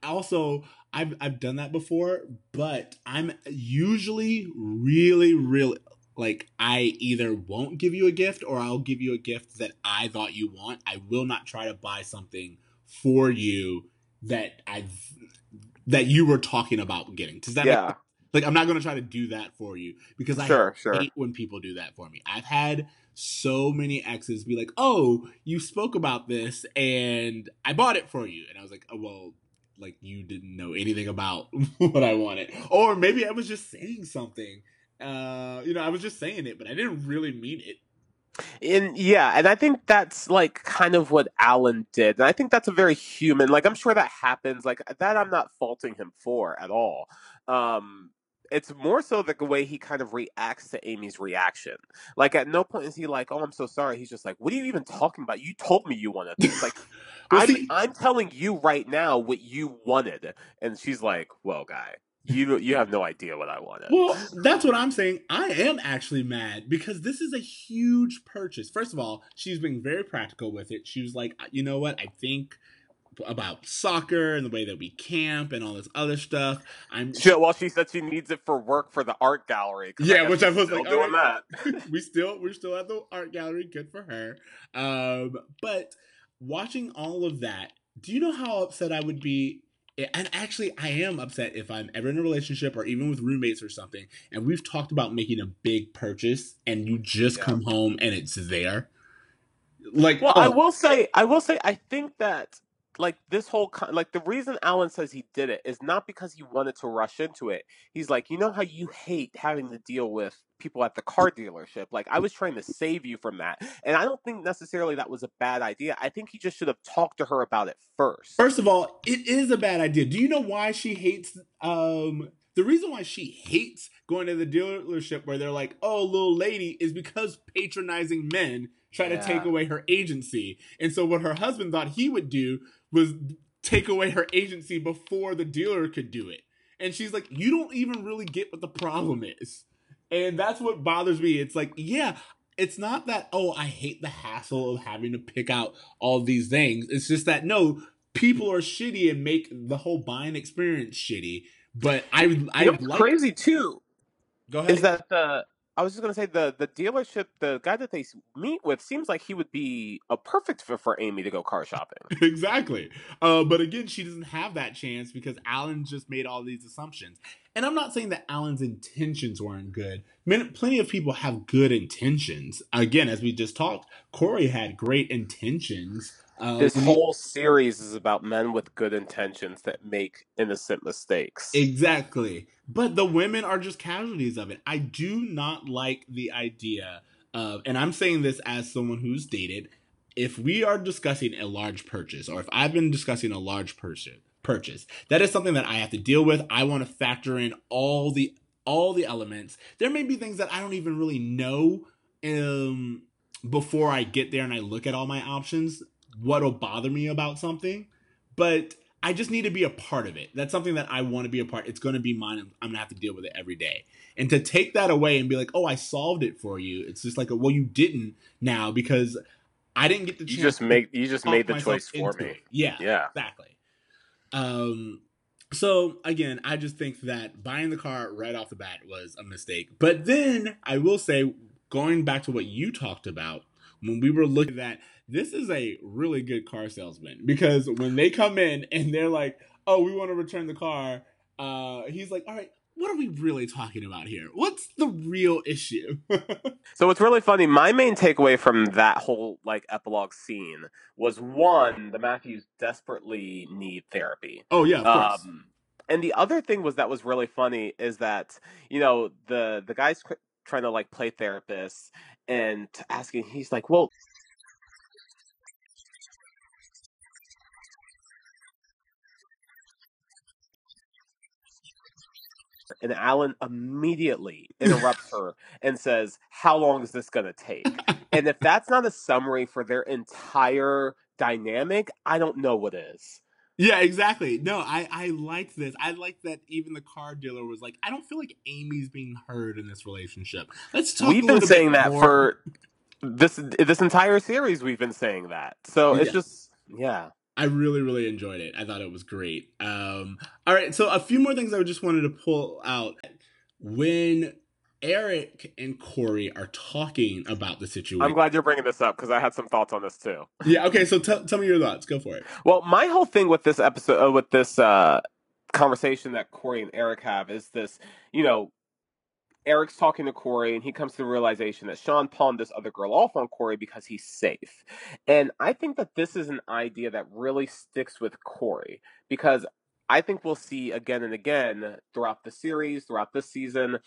also I've I've done that before, but I'm usually really really like I either won't give you a gift or I'll give you a gift that I thought you want. I will not try to buy something for you that I that you were talking about getting. Does that make yeah, like I'm not gonna try to do that for you because I sure, sure. hate when people do that for me. I've had so many exes be like, "Oh, you spoke about this and I bought it for you," and I was like, oh, "Well, like you didn't know anything about what I wanted, or maybe I was just saying something." Uh, you know, I was just saying it, but I didn't really mean it. And yeah, and I think that's like kind of what Alan did. And I think that's a very human. Like I'm sure that happens. Like that I'm not faulting him for at all. Um it's more so the way he kind of reacts to Amy's reaction. Like at no point is he like, "Oh, I'm so sorry." He's just like, "What are you even talking about? You told me you wanted this." Like I'm, I'm telling you right now what you wanted, and she's like, "Well, guy, you you have no idea what I wanted." Well, that's what I'm saying. I am actually mad because this is a huge purchase. First of all, she's being very practical with it. She was like, you know what? I think about soccer and the way that we camp and all this other stuff. I'm She, well, she said she needs it for work for the art gallery. Yeah, guess which I was like, doing alright. that. we still we're still at the art gallery. Good for her. Um, but watching all of that, do you know how upset I would be? And actually, I am upset if I'm ever in a relationship or even with roommates or something, and we've talked about making a big purchase, and you just Yeah. come home and it's there. Like, Well, I oh, will say, I will say, I think that like this whole con- like the reason Alan says he did it is not because he wanted to rush into it. He's like, you know how you hate having to deal with people at the car dealership. Like I was trying to save you from that, and I don't think necessarily that was a bad idea. I think he just should have talked to her about it first. First of all, it is a bad idea. Do you know why she hates um the reason why she hates going to the dealership where they're like, "Oh, little lady," is because patronizing men try to take away her agency. And so what her husband thought he would do was take away her agency before the dealer could do it. And she's like, "You don't even really get what the problem is." And that's what bothers me. It's like, yeah, it's not that oh, I hate the hassle of having to pick out all these things. It's just that no, people are shitty and make the whole buying experience shitty. But I I You know what's like crazy too go ahead. is that the I was just gonna say the the dealership, the guy that they meet with, seems like he would be a perfect fit for Amy to go car shopping. exactly. Uh, but again, she doesn't have that chance because Alan just made all these assumptions. And I'm not saying that Alan's intentions weren't good. Many, plenty of people have good intentions. Again, as we just talked, Corey had great intentions. Uh, This whole series is about men with good intentions that make innocent mistakes. Exactly. But the women are just casualties of it. I do not like the idea of, and I'm saying this as someone who's dated, if we are discussing a large purchase, or if I've been discussing a large purchase, purchase, that is something that I have to deal with. I want to factor in all the all the elements. There may be things that I don't even really know um, before I get there and I look at all my options. What'll bother me about something, but I just need to be a part of it. That's something that I want to be a part. It's going to be mine. and I'm going to have to deal with it every day. And to take that away and be like, "Oh, I solved it for you." It's just like, "Well, you didn't now because I didn't get the you just make you just made the choice for me. it." Yeah, Yeah. exactly. Um, so again, I just think that buying the car right off the bat was a mistake. But then I will say, going back to what you talked about when we were looking at this is a really good car salesman because when they come in and they're like, "Oh, we want to return the car," uh, he's like, "All right." what are we really talking about here? What's the real issue? So it's really funny. My main takeaway from that whole like epilogue scene was one, the Matthews desperately need therapy. oh yeah, of course. Um, and the other thing was that was really funny is that you know the the guy's qu- trying to like play therapist and asking he's like, well. And Alan immediately interrupts her and says, How long is this going to take? and if that's not a summary for their entire dynamic, I don't know what is. Yeah, exactly. No, I I liked this. I liked that even the car dealer was like, I don't feel like Amy's being heard in this relationship. Let's talk. we've been saying that more- for this this entire series we've been saying that so it's Yeah. just yeah I really, really enjoyed it. I thought it was great. Um, all right, so a few more things I just wanted to pull out. When Eric and Corey are talking about the situation. i'm glad you're bringing this up because i had some thoughts on this too Yeah, okay, so tell tell me your thoughts. Go for it. well my whole thing with this episode uh, with this uh conversation that corey and eric have is this you know Eric's talking to Corey, and he comes to the realization that Sean pawned this other girl off on Corey because he's safe. And I think that this is an idea that really sticks with Corey because I think we'll see again and again throughout the series, throughout this season,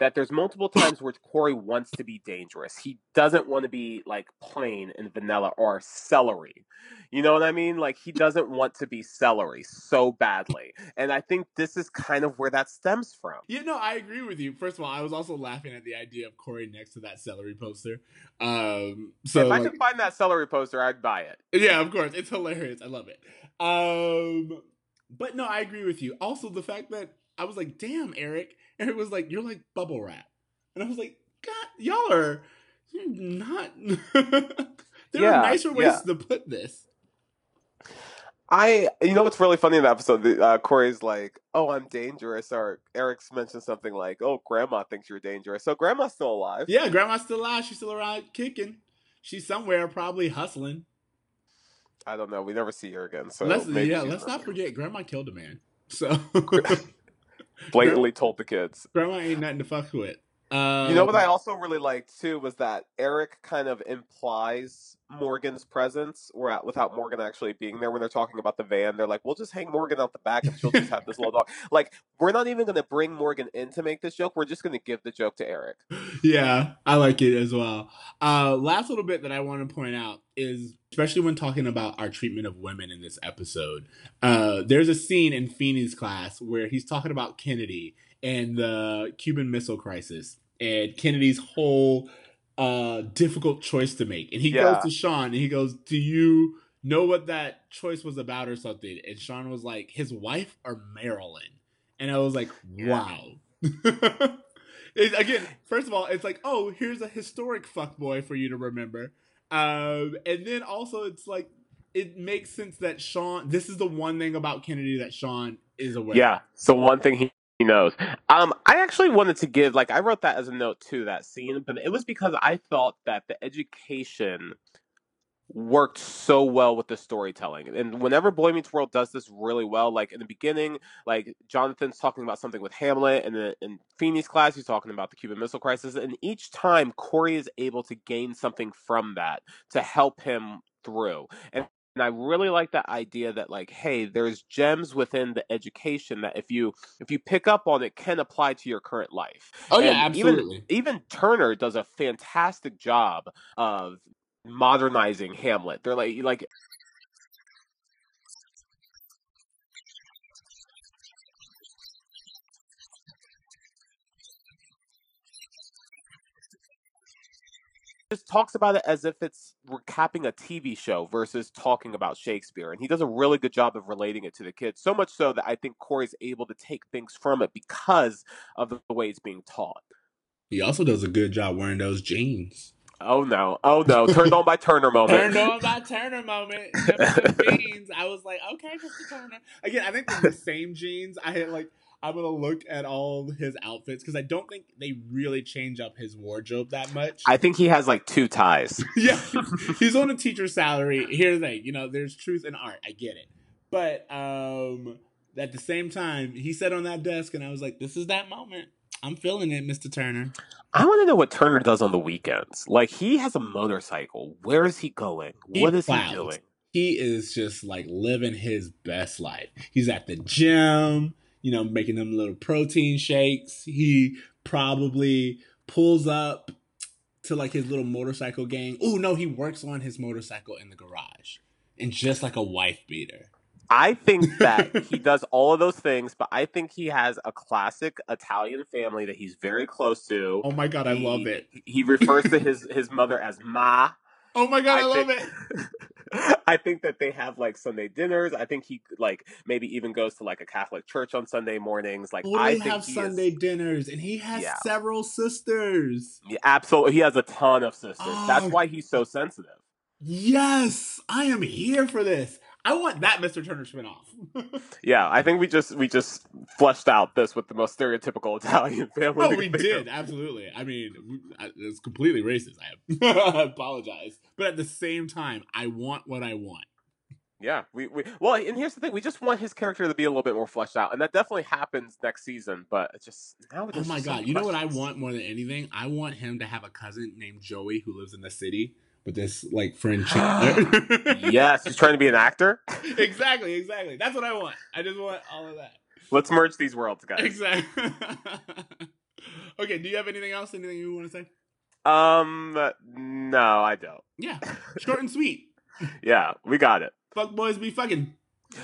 that there's multiple times where Corey wants to be dangerous. He doesn't want to be like plain and vanilla or celery. You know what I mean? Like he doesn't want to be celery so badly. And I think this is kind of where that stems from. Yeah, no, I agree with you. First of all, I was also laughing at the idea of Corey next to that celery poster. Um, so if I like- could find that celery poster, I'd buy it. Yeah, of course. It's hilarious. I love it. Um but no, I agree with you. Also the fact that I was like, damn, Eric. Eric was like, You're like bubble wrap. And I was like, God, y'all are not there Yeah, are nicer ways yeah. to put this. I, you know, what's really funny in the episode? The, uh, Corey's like, "Oh, I'm dangerous," or Eric's mentioned something like, "Oh, Grandma thinks you're dangerous." So Grandma's still alive. Yeah, grandma's still alive, she's still around kicking. She's somewhere probably hustling. I don't know. We never see her again. So let's yeah, let's not forget grandma killed a man. So Blatantly told the kids. grandma ain't nothing to fuck with. Um, You know what I also really liked too was that Eric kind of implies Morgan's presence, or without Morgan actually being there when they're talking about the van. They're like, "We'll just hang Morgan out the back, and she'll just have this little dog." Like, we're not even going to bring Morgan in to make this joke. We're just going to give the joke to Eric. yeah, I like it as well. Uh, last little bit that I want to point out is, especially when talking about our treatment of women in this episode, uh, there's a scene in Feeny's class where he's talking about Kennedy and the Cuban Missile Crisis and Kennedy's whole uh, difficult choice to make. And he Yeah. goes to Sean and he goes, "Do you know what that choice was about or something?" And Sean was like, "His wife or Marilyn." And I was like, Yeah. "Wow." It- again, first of all, it's like, oh, here's a historic fuckboy for you to remember. Um, and then also, it's like, it makes sense that Sean, this is the one thing about Kennedy that Sean is aware Yeah. So one thing he, he knows. Um, I actually wanted to give like I wrote that as a note to that scene, but it was because I thought that the education worked so well with the storytelling. And whenever Boy Meets World does this really well, like in the beginning, like Jonathan's talking about something with Hamlet, and then in Feeny's class, he's talking about the Cuban Missile Crisis, and each time Corey is able to gain something from that to help him through. And and I really like that idea that like, hey, there's gems within the education that if you if you pick up on it can apply to your current life. Oh, yeah, And even- absolutely. Even Turner does a fantastic job of modernizing Hamlet. They're like like just talks about it as if it's recapping a TV show versus talking about Shakespeare. And he does a really good job of relating it to the kids. So much so that I think Corey's able to take things from it because of the way it's being taught. He also does a good job wearing those jeans. Oh no. Oh no. Turned on by Turner moment. Turned on by Turner moment. Jeans. I was like, okay, Mr. Turner. Again, I think they're the same jeans. I had like, I'm gonna look at all his outfits because I don't think they really change up his wardrobe that much. I think he has like two ties. yeah, he's on a teacher's salary. Here's the thing, you know, there's truth in art. I get it, but um, at the same time, he sat on that desk, and I was like, "This is that moment. I'm feeling it, Mister Turner." I want to know what Turner does on the weekends. Like he has a motorcycle. Where is he going? He What is he doing? He is just like living his best life. He's at the gym, you know, making them little protein shakes. He probably pulls up to like his little motorcycle gang. Oh no, he works on his motorcycle in the garage, and just like a wife beater. I think that he does all of those things, but I think he has a classic Italian family that he's very close to. Oh my god, I love it. He refers to his his mother as Ma. Oh my god, I, love think- it. I think that they have like Sunday dinners. I think he like maybe even goes to like a Catholic church on Sunday mornings. Like I think have Sunday Is, dinners, and he has Yeah. several sisters. Yeah, absolutely, he has a ton of sisters. That's Oh. why he's so sensitive. Yes, I am here for this. I want that Mr. Turner spinoff. Yeah, I think we just we just fleshed out this with the most stereotypical Italian family. oh, we we can think did absolutely. I mean, it's completely racist. I, apologize, but at the same time, I want what I want. Yeah, we, we well, and here's the thing: we just want his character to be a little bit more fleshed out, and that definitely happens next season. But it's just now, Oh my so god! You know what I want more than anything? I want him to have a cousin named Joey who lives in the city with this like friend Chandler. yes, he's trying to be an actor. exactly, exactly. That's what I want. I just want all of that. Let's merge these worlds, guys. Exactly. okay. Do you have anything else? Anything you want to say? Um, no, I don't. Yeah, short and sweet. Yeah, we got it. Fuck boys be fucking.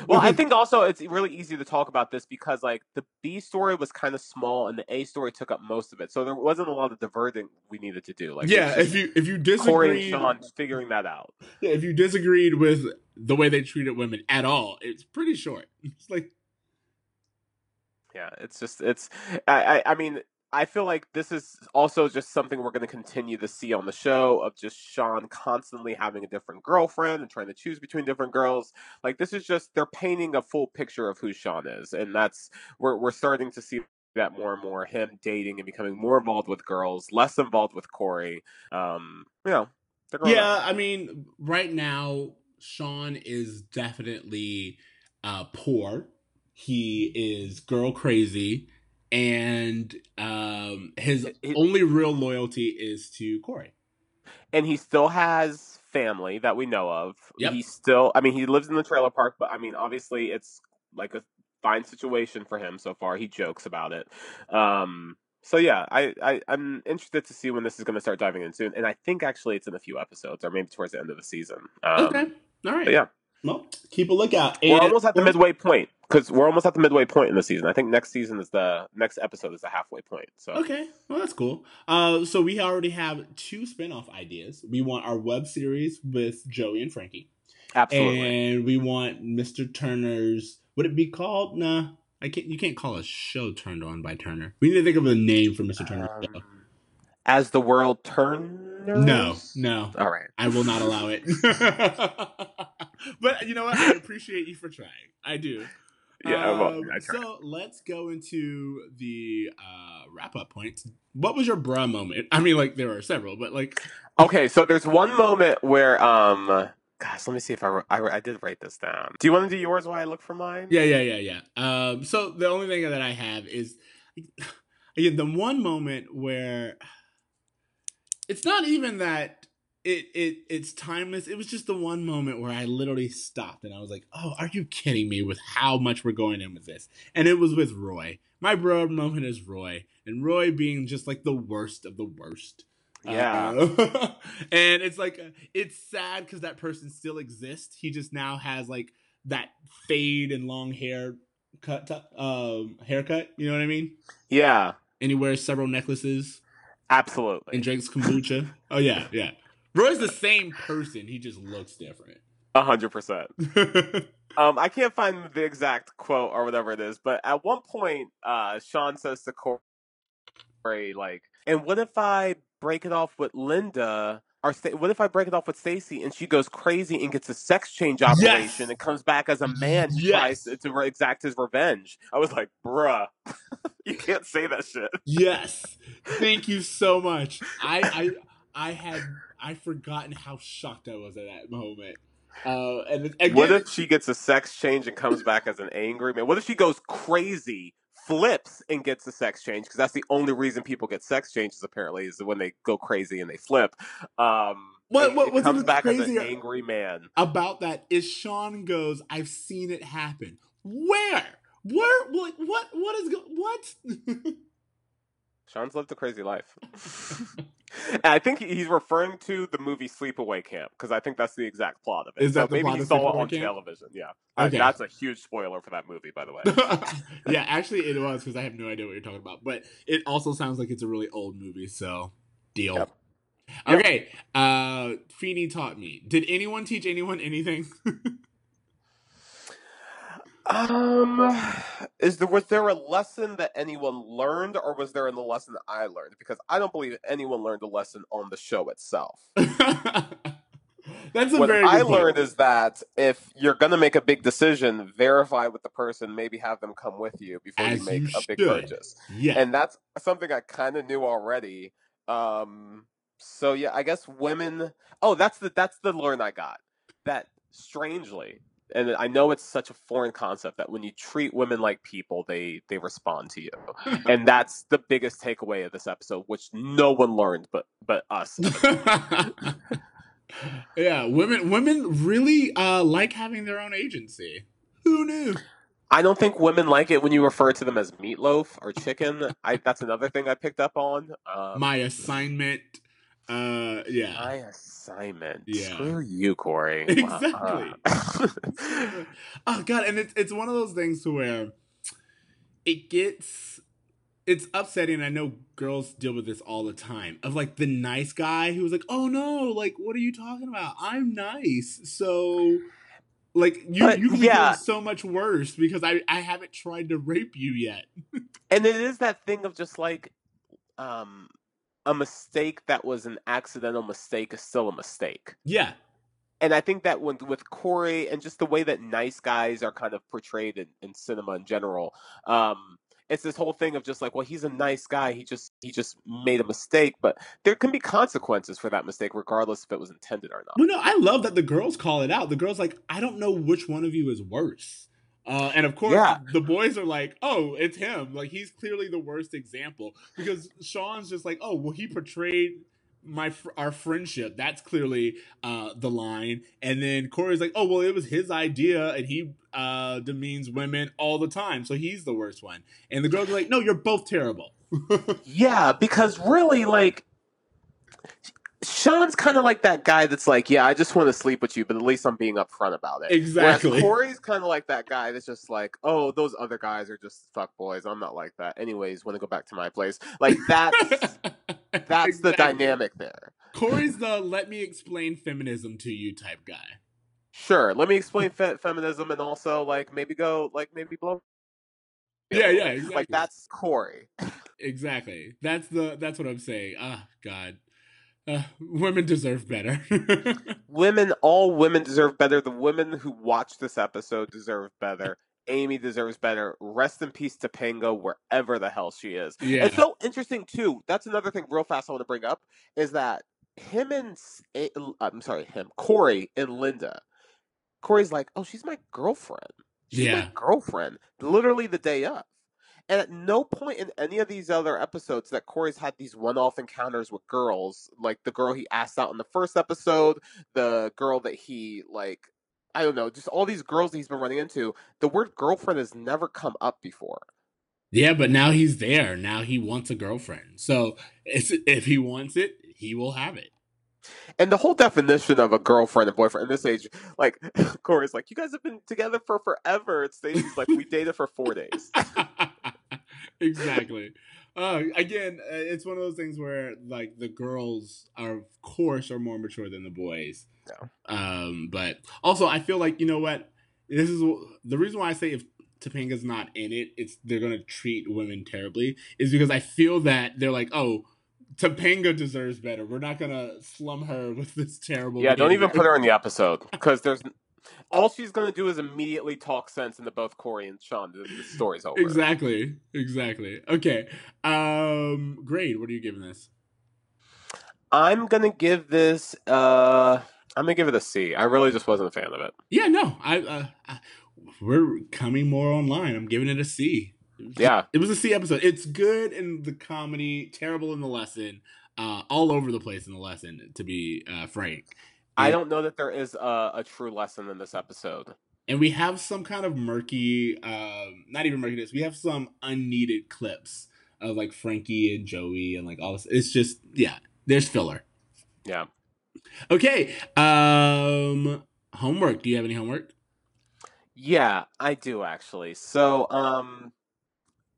Well, I think also it's really easy to talk about this because like the B story was kind of small and the A story took up most of it, so there wasn't a lot of diverting we needed to do. Like, yeah, if you if you disagree, Corey and Sean figuring that out. yeah, if you disagreed with the way they treated women at all, it's pretty short. It's like Yeah, it's just it's I I, I mean. I feel like this is also just something we're going to continue to see on the show of just Sean constantly having a different girlfriend and trying to choose between different girls. Like this is just they're painting a full picture of who Sean is, and that's we're we're starting to see that more and more. Him dating and becoming more involved with girls, less involved with Corey. Um, you know, yeah, up. I mean, right now Sean is definitely uh poor. He is girl crazy and um his It- only real loyalty is to Corey. and he still has family that we know of. Yep. He still, I mean, he lives in the trailer park, but I mean, obviously, it's like a fine situation for him so far. He jokes about it. Um, so yeah, I, I I'm interested to see when this is going to start diving in soon, and I think actually it's in a few episodes or maybe towards the end of the season. Um, okay. All right. Yeah, Well, keep a lookout. we're And- almost at the midway point because we're almost at the midway point in the season. I think next season is the next episode is the halfway point. So Okay, well that's cool. Uh, so we already have two spin-off ideas. We want our web series with Joey and Frankie, absolutely. and we want Mr. Turner's. Would it be called? Nah, I can't. You can't call a show turned on by Turner. We need to think of a name for Mr. Turner's show. As the world turns. No, no, All right. I will not allow it. but you know what? I appreciate you for trying. I do. Yeah, well, Um, I so let's go into the uh, wrap up points. What was your bra moment? I mean, like there are several, but like, Okay, so there's one moment where, um, gosh, let me see if I, I, I did write this down. Do you want to do yours while I look for mine? yeah, yeah, yeah, yeah. Um, so the only thing that I have is again the one moment where it's not even that it it it's timeless. It was just the one moment where I literally stopped and I was like, "Oh, are you kidding me?" With how much we're going in with this, and it was with Roy. My bro moment is Roy, and Roy being just like the worst of the worst. Yeah. Uh, and it's like uh, it's sad because that person still exists. He just now has like that fade and long hair cut um haircut. You know what I mean? Yeah, And he wears several necklaces absolutely. and drinks kombucha. oh yeah, yeah. Roy's the same person. He just looks different. A hundred percent. Um, I can't find the exact quote or whatever it is, but at one point, uh, Sean says to Corey, like, "And what if I break it off with Linda?" Or what if I break it off with Stacy and she goes crazy and gets a sex change operation and comes back as a man who Yes. tries to, to exact his revenge? I was like, bruh, you can't say that shit. yes. Thank you so much. I I I had I forgotten how shocked I was at that moment. Uh, and again, What if she gets a sex change and comes back as an angry man? What if she goes crazy, flips, and gets a sex change? Because that's the only reason people get sex changes, apparently, is when they go crazy and they flip. Um, What- what- comes back as an angry man. about that is Sean goes, I've seen it happen. Where? Where? Like, what? What is go- what? Sean's lived a crazy life. and I think he's referring to the movie Sleepaway Camp because I think that's the exact plot of it. Is that so the maybe he saw it on Camp? television. Yeah, Okay. that's a huge spoiler for that movie, by the way. yeah, actually, it was because I have no idea what you're talking about. But it also sounds like it's a really old movie, so deal. Yep. Yep. Okay, uh, Feeny taught me. Did anyone teach anyone anything? Um, is there was there a lesson that anyone learned, or was there a lesson that I learned? Because I don't believe anyone learned a lesson on the show itself. That's a what very. I point. learned is that if you're gonna make a big decision, verify with the person. Maybe have them come with you before As you make you a big should. purchase. yeah. and that's something I kind of knew already. Um, so yeah, I guess women. Oh, that's the that's the learn I got. That strangely, and I know it's such a foreign concept that when you treat women like people, they they respond to you, and that's the biggest takeaway of this episode, which no one learned but but us. yeah, women women really uh, like having their own agency. Who knew? I don't think women like it when you refer to them as meatloaf or chicken. I that's another thing I picked up on. Um, My assignment. Uh, yeah. My assignment. Yeah. Screw you, Corey. Exactly. Uh, oh god, and it's it's one of those things to where it gets it's upsetting. I know girls deal with this all the time. Of like the nice guy who was like, "Oh no, like what are you talking about? I'm nice." So like you But, you can yeah. doing so much worse because I I haven't tried to rape you yet. and it is that thing of just like um a mistake that was an accidental mistake is still a mistake. Yeah. And I think that when with Corey and just the way that nice guys are kind of portrayed in, in cinema in general, um, it's this whole thing of just like, well, he's a nice guy. He just he just made a mistake, but there can be consequences for that mistake, regardless if it was intended or not. Well, no, I love that the girls call it out. The girls like, I don't know which one of you is worse. Uh, and of course, Yeah. the boys are like, "Oh, it's him! Like he's clearly the worst example." Because Sean's just like, "Oh, well, he portrayed my fr- our friendship. That's clearly uh, the line." And then Corey's like, "Oh, well, it was his idea, and he uh, demeans women all the time, so he's the worst one." And the girls are like, "No, you're both terrible." Yeah, because really, like, Sean's kind of like that guy that's like, yeah, I just want to sleep with you, but at least I'm being upfront about it. Exactly. Whereas Corey's kind of like that guy that's just like, oh, those other guys are just fuck boys. I'm not like that. Anyways, want to go back to my place. Like that's that's the dynamic there. Corey's the "let me explain feminism to you" type guy. Sure, let me explain fe- feminism and also like maybe go like maybe blow. Yeah, yeah, exactly. Like that's Corey. Exactly. That's the that's what I'm saying. Ah, God. Uh, women deserve better. women all women deserve better. The women who watch this episode deserve better. Amy deserves better. Rest in peace Topanga wherever the hell she is. Yeah. it's so interesting too. That's another thing real fast i want to bring up is that him and i'm sorry him corey and linda. Corey's like oh she's my girlfriend. She's Yeah. my girlfriend literally the day of and at no point in any of these other episodes that Corey's had these one-off encounters with girls, like the girl he asked out in the first episode, the girl that he like, I don't know, just all these girls that he's been running into. The word girlfriend has never come up before. yeah, but now he's there. Now he wants a girlfriend. So it's, if he wants it, he will have it. And the whole definition of a girlfriend and boyfriend in this age, like Corey's like, you guys have been together for forever. And Stacey's like, we dated for four days. exactly. Uh, again, uh, it's one of those things where like the girls are, of course, are more mature than the boys. Yeah. Um, but also, I feel like you know what? This is the reason why I say if Topanga's not in it, it's they're gonna treat women terribly. Is because I feel that they're like, oh, Topanga deserves better. We're not gonna slum her with this terrible. Yeah, don't even put her in the episode because there's all she's gonna do is immediately talk sense into both Corey and Sean. The, the story's over. Exactly. Exactly. Okay. Um. Grade. What are you giving this? I'm gonna give this. uh I'm gonna give it a C. I really just wasn't a fan of it. Yeah, no, I, uh, I we're coming more online. I'm giving it a C. Yeah. It was a C episode. It's good in the comedy, terrible in the lesson, uh, all over the place in the lesson. To be uh, frank, I don't know that there is a, a true lesson in this episode. and we have some kind of murky, um, not even murkiness. We have some unneeded clips of like Frankie and Joey and like all this. It's just yeah, there's filler. Yeah. Okay, um, homework. Do you have any homework? Yeah, I do actually. So, um,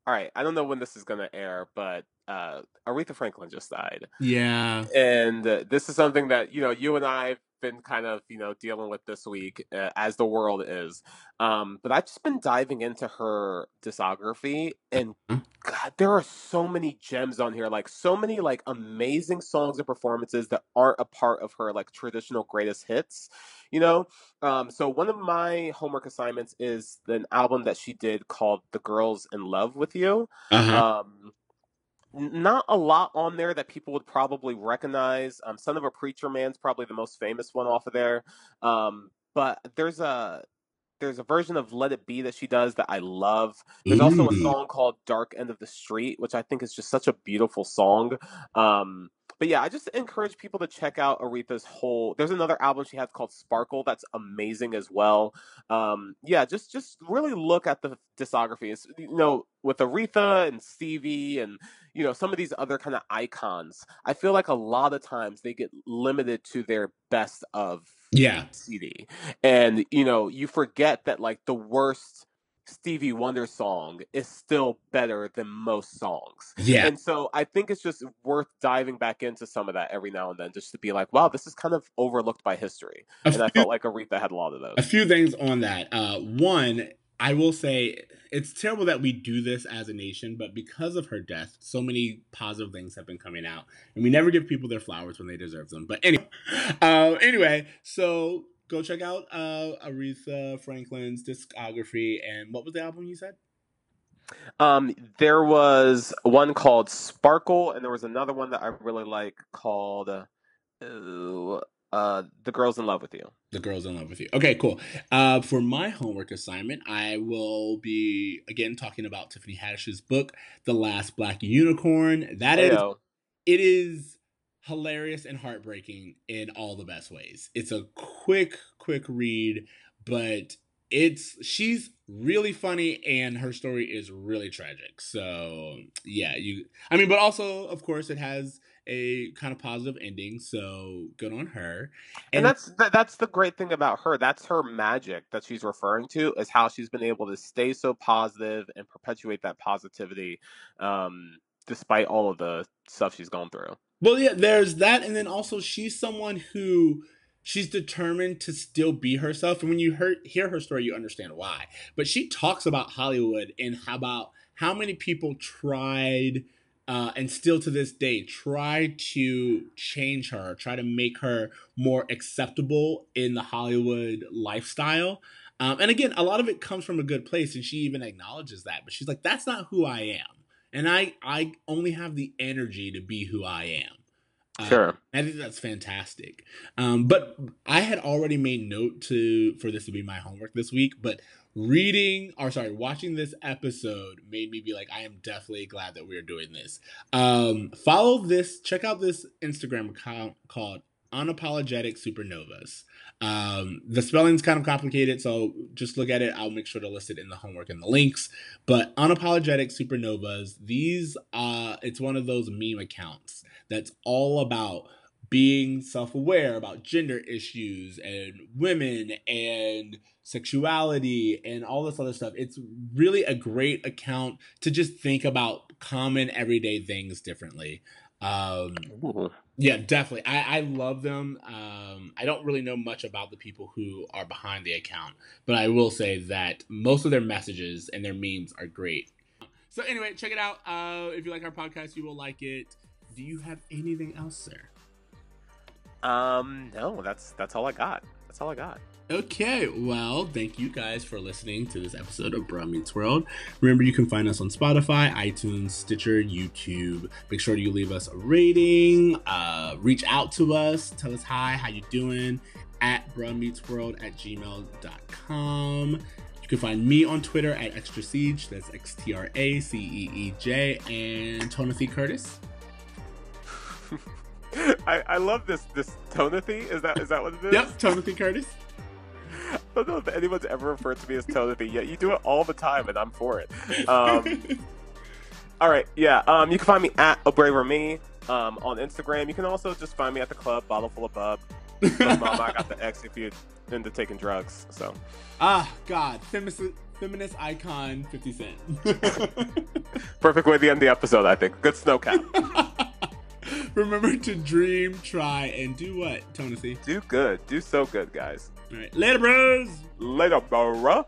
all right. I don't know when this is gonna air, but uh, Aretha Franklin just died, Yeah, and uh, this is something that you know you and I've been kind of you know dealing with this week, uh, as the world is. Um, but I've just been diving into her discography, and Mhm. God, there are so many gems on here. Like so many like amazing songs and performances that aren't a part of her like traditional greatest hits. You know, um, so one of my homework assignments is an album that she did called "The Girls in Love with You." uh-huh. Um, not a lot on there that people would probably recognize. Um, "Son of a Preacher Man's probably the most famous one off of there. Um, but there's a there's a version of "Let It Be" that she does that I love. There's also a song called "Dark End of the Street," which I think is just such a beautiful song. Um, but yeah, I just encourage people to check out Aretha's whole. There's another album she has called Sparkle that's amazing as well. Um, yeah, just just really look at the discography. It's, you know, with Aretha and Stevie and you know some of these other kind of icons. I feel like a lot of times they get limited to their best of Yeah. CD, and you know you forget that like the worst Stevie Wonder song is still better than most songs. Yeah. And so I think it's just worth diving back into some of that every now and then just to be like, wow, this is kind of overlooked by history. A And I felt like Aretha had a lot of those. a few things on that. Uh, one, I will say it's terrible that we do this as a nation, but because of her death, so many positive things have been coming out, and we never give people their flowers when they deserve them. But anyway, uh, anyway, so go check out uh, Aretha Franklin's discography. And what was the album you said? Um, there was one called Sparkle, and there was another one that I really like called uh, uh, The Girls in Love with You. The Girls in Love with You. Okay, cool. Uh, for my homework assignment, I will be again talking about Tiffany Haddish's book, The Last Black Unicorn. That is Heyo. it is hilarious and heartbreaking in all the best ways. It's a quick, quick read, but it's she's really funny and her story is really tragic. So yeah, you I mean, but also of course it has a kind of positive ending, so good on her. And that's that, that's the great thing about her. That's her magic that she's referring to is how she's been able to stay so positive and perpetuate that positivity, um, despite all of the stuff she's gone through. Well, yeah, there's that, and then also she's someone who she's determined to still be herself. And when you hear, hear her story, you understand why. But she talks about Hollywood and how about how many people tried uh, and still to this day try to change her, try to make her more acceptable in the Hollywood lifestyle. Um, and again, a lot of it comes from a good place, and she even acknowledges that. But she's like, "That's not who I am." And I I only have the energy to be who I am. Uh, Sure. I think that's fantastic. Um, but I had already made note to for this to be my homework this week, but reading or sorry, watching this episode made me be like, I am definitely glad that we're doing this. Um, follow this, check out this Instagram account called Unapologetic Supernovas. Um, the spelling's kind of complicated, so just look at it. I'll make sure to list it in the homework and the links. But unapologetic supernovas, these uh it's one of those meme accounts that's all about being self-aware about gender issues and women and sexuality and all this other stuff. It's really a great account to just think about common everyday things differently. Um. Yeah, definitely. I, I love them. Um, I don't really know much about the people who are behind the account, but I will say that most of their messages and their memes are great. So anyway, check it out. Uh, if you like our podcast, you will like it. Do you have anything else, sir? Um, no, that's that's all I got. That's all I got. Okay, well, thank you guys for listening to this episode of Bro Meets World. Remember, you can find us on Spotify, iTunes, Stitcher, YouTube. Make sure you leave us a rating, uh, reach out to us, tell us hi, how you doing, at brunmeetsworld at gmail.com. You can find me on Twitter at XtraCeeJ. That's X T R A C E E J. And Tonathy Curtis. I, I love this this Tonathy. Is that is that what it is? Yep, Tonathy Curtis. I don't know if anyone's ever referred to me as Tonathy yet. You do it all the time, and I'm for it. Um, all right, yeah. Um, you can find me at a braver me um, on Instagram. You can also just find me at the club, bottle full of bub. Mama, I got the X if you're into taking drugs. So ah, God. Feminist, feminist icon 50 Cent. perfect way to end the episode. I think. Good snow cap. Remember to dream, try, and do what, Tonathy? do good. Do so good, guys. All right. Later, bros. Later, bro.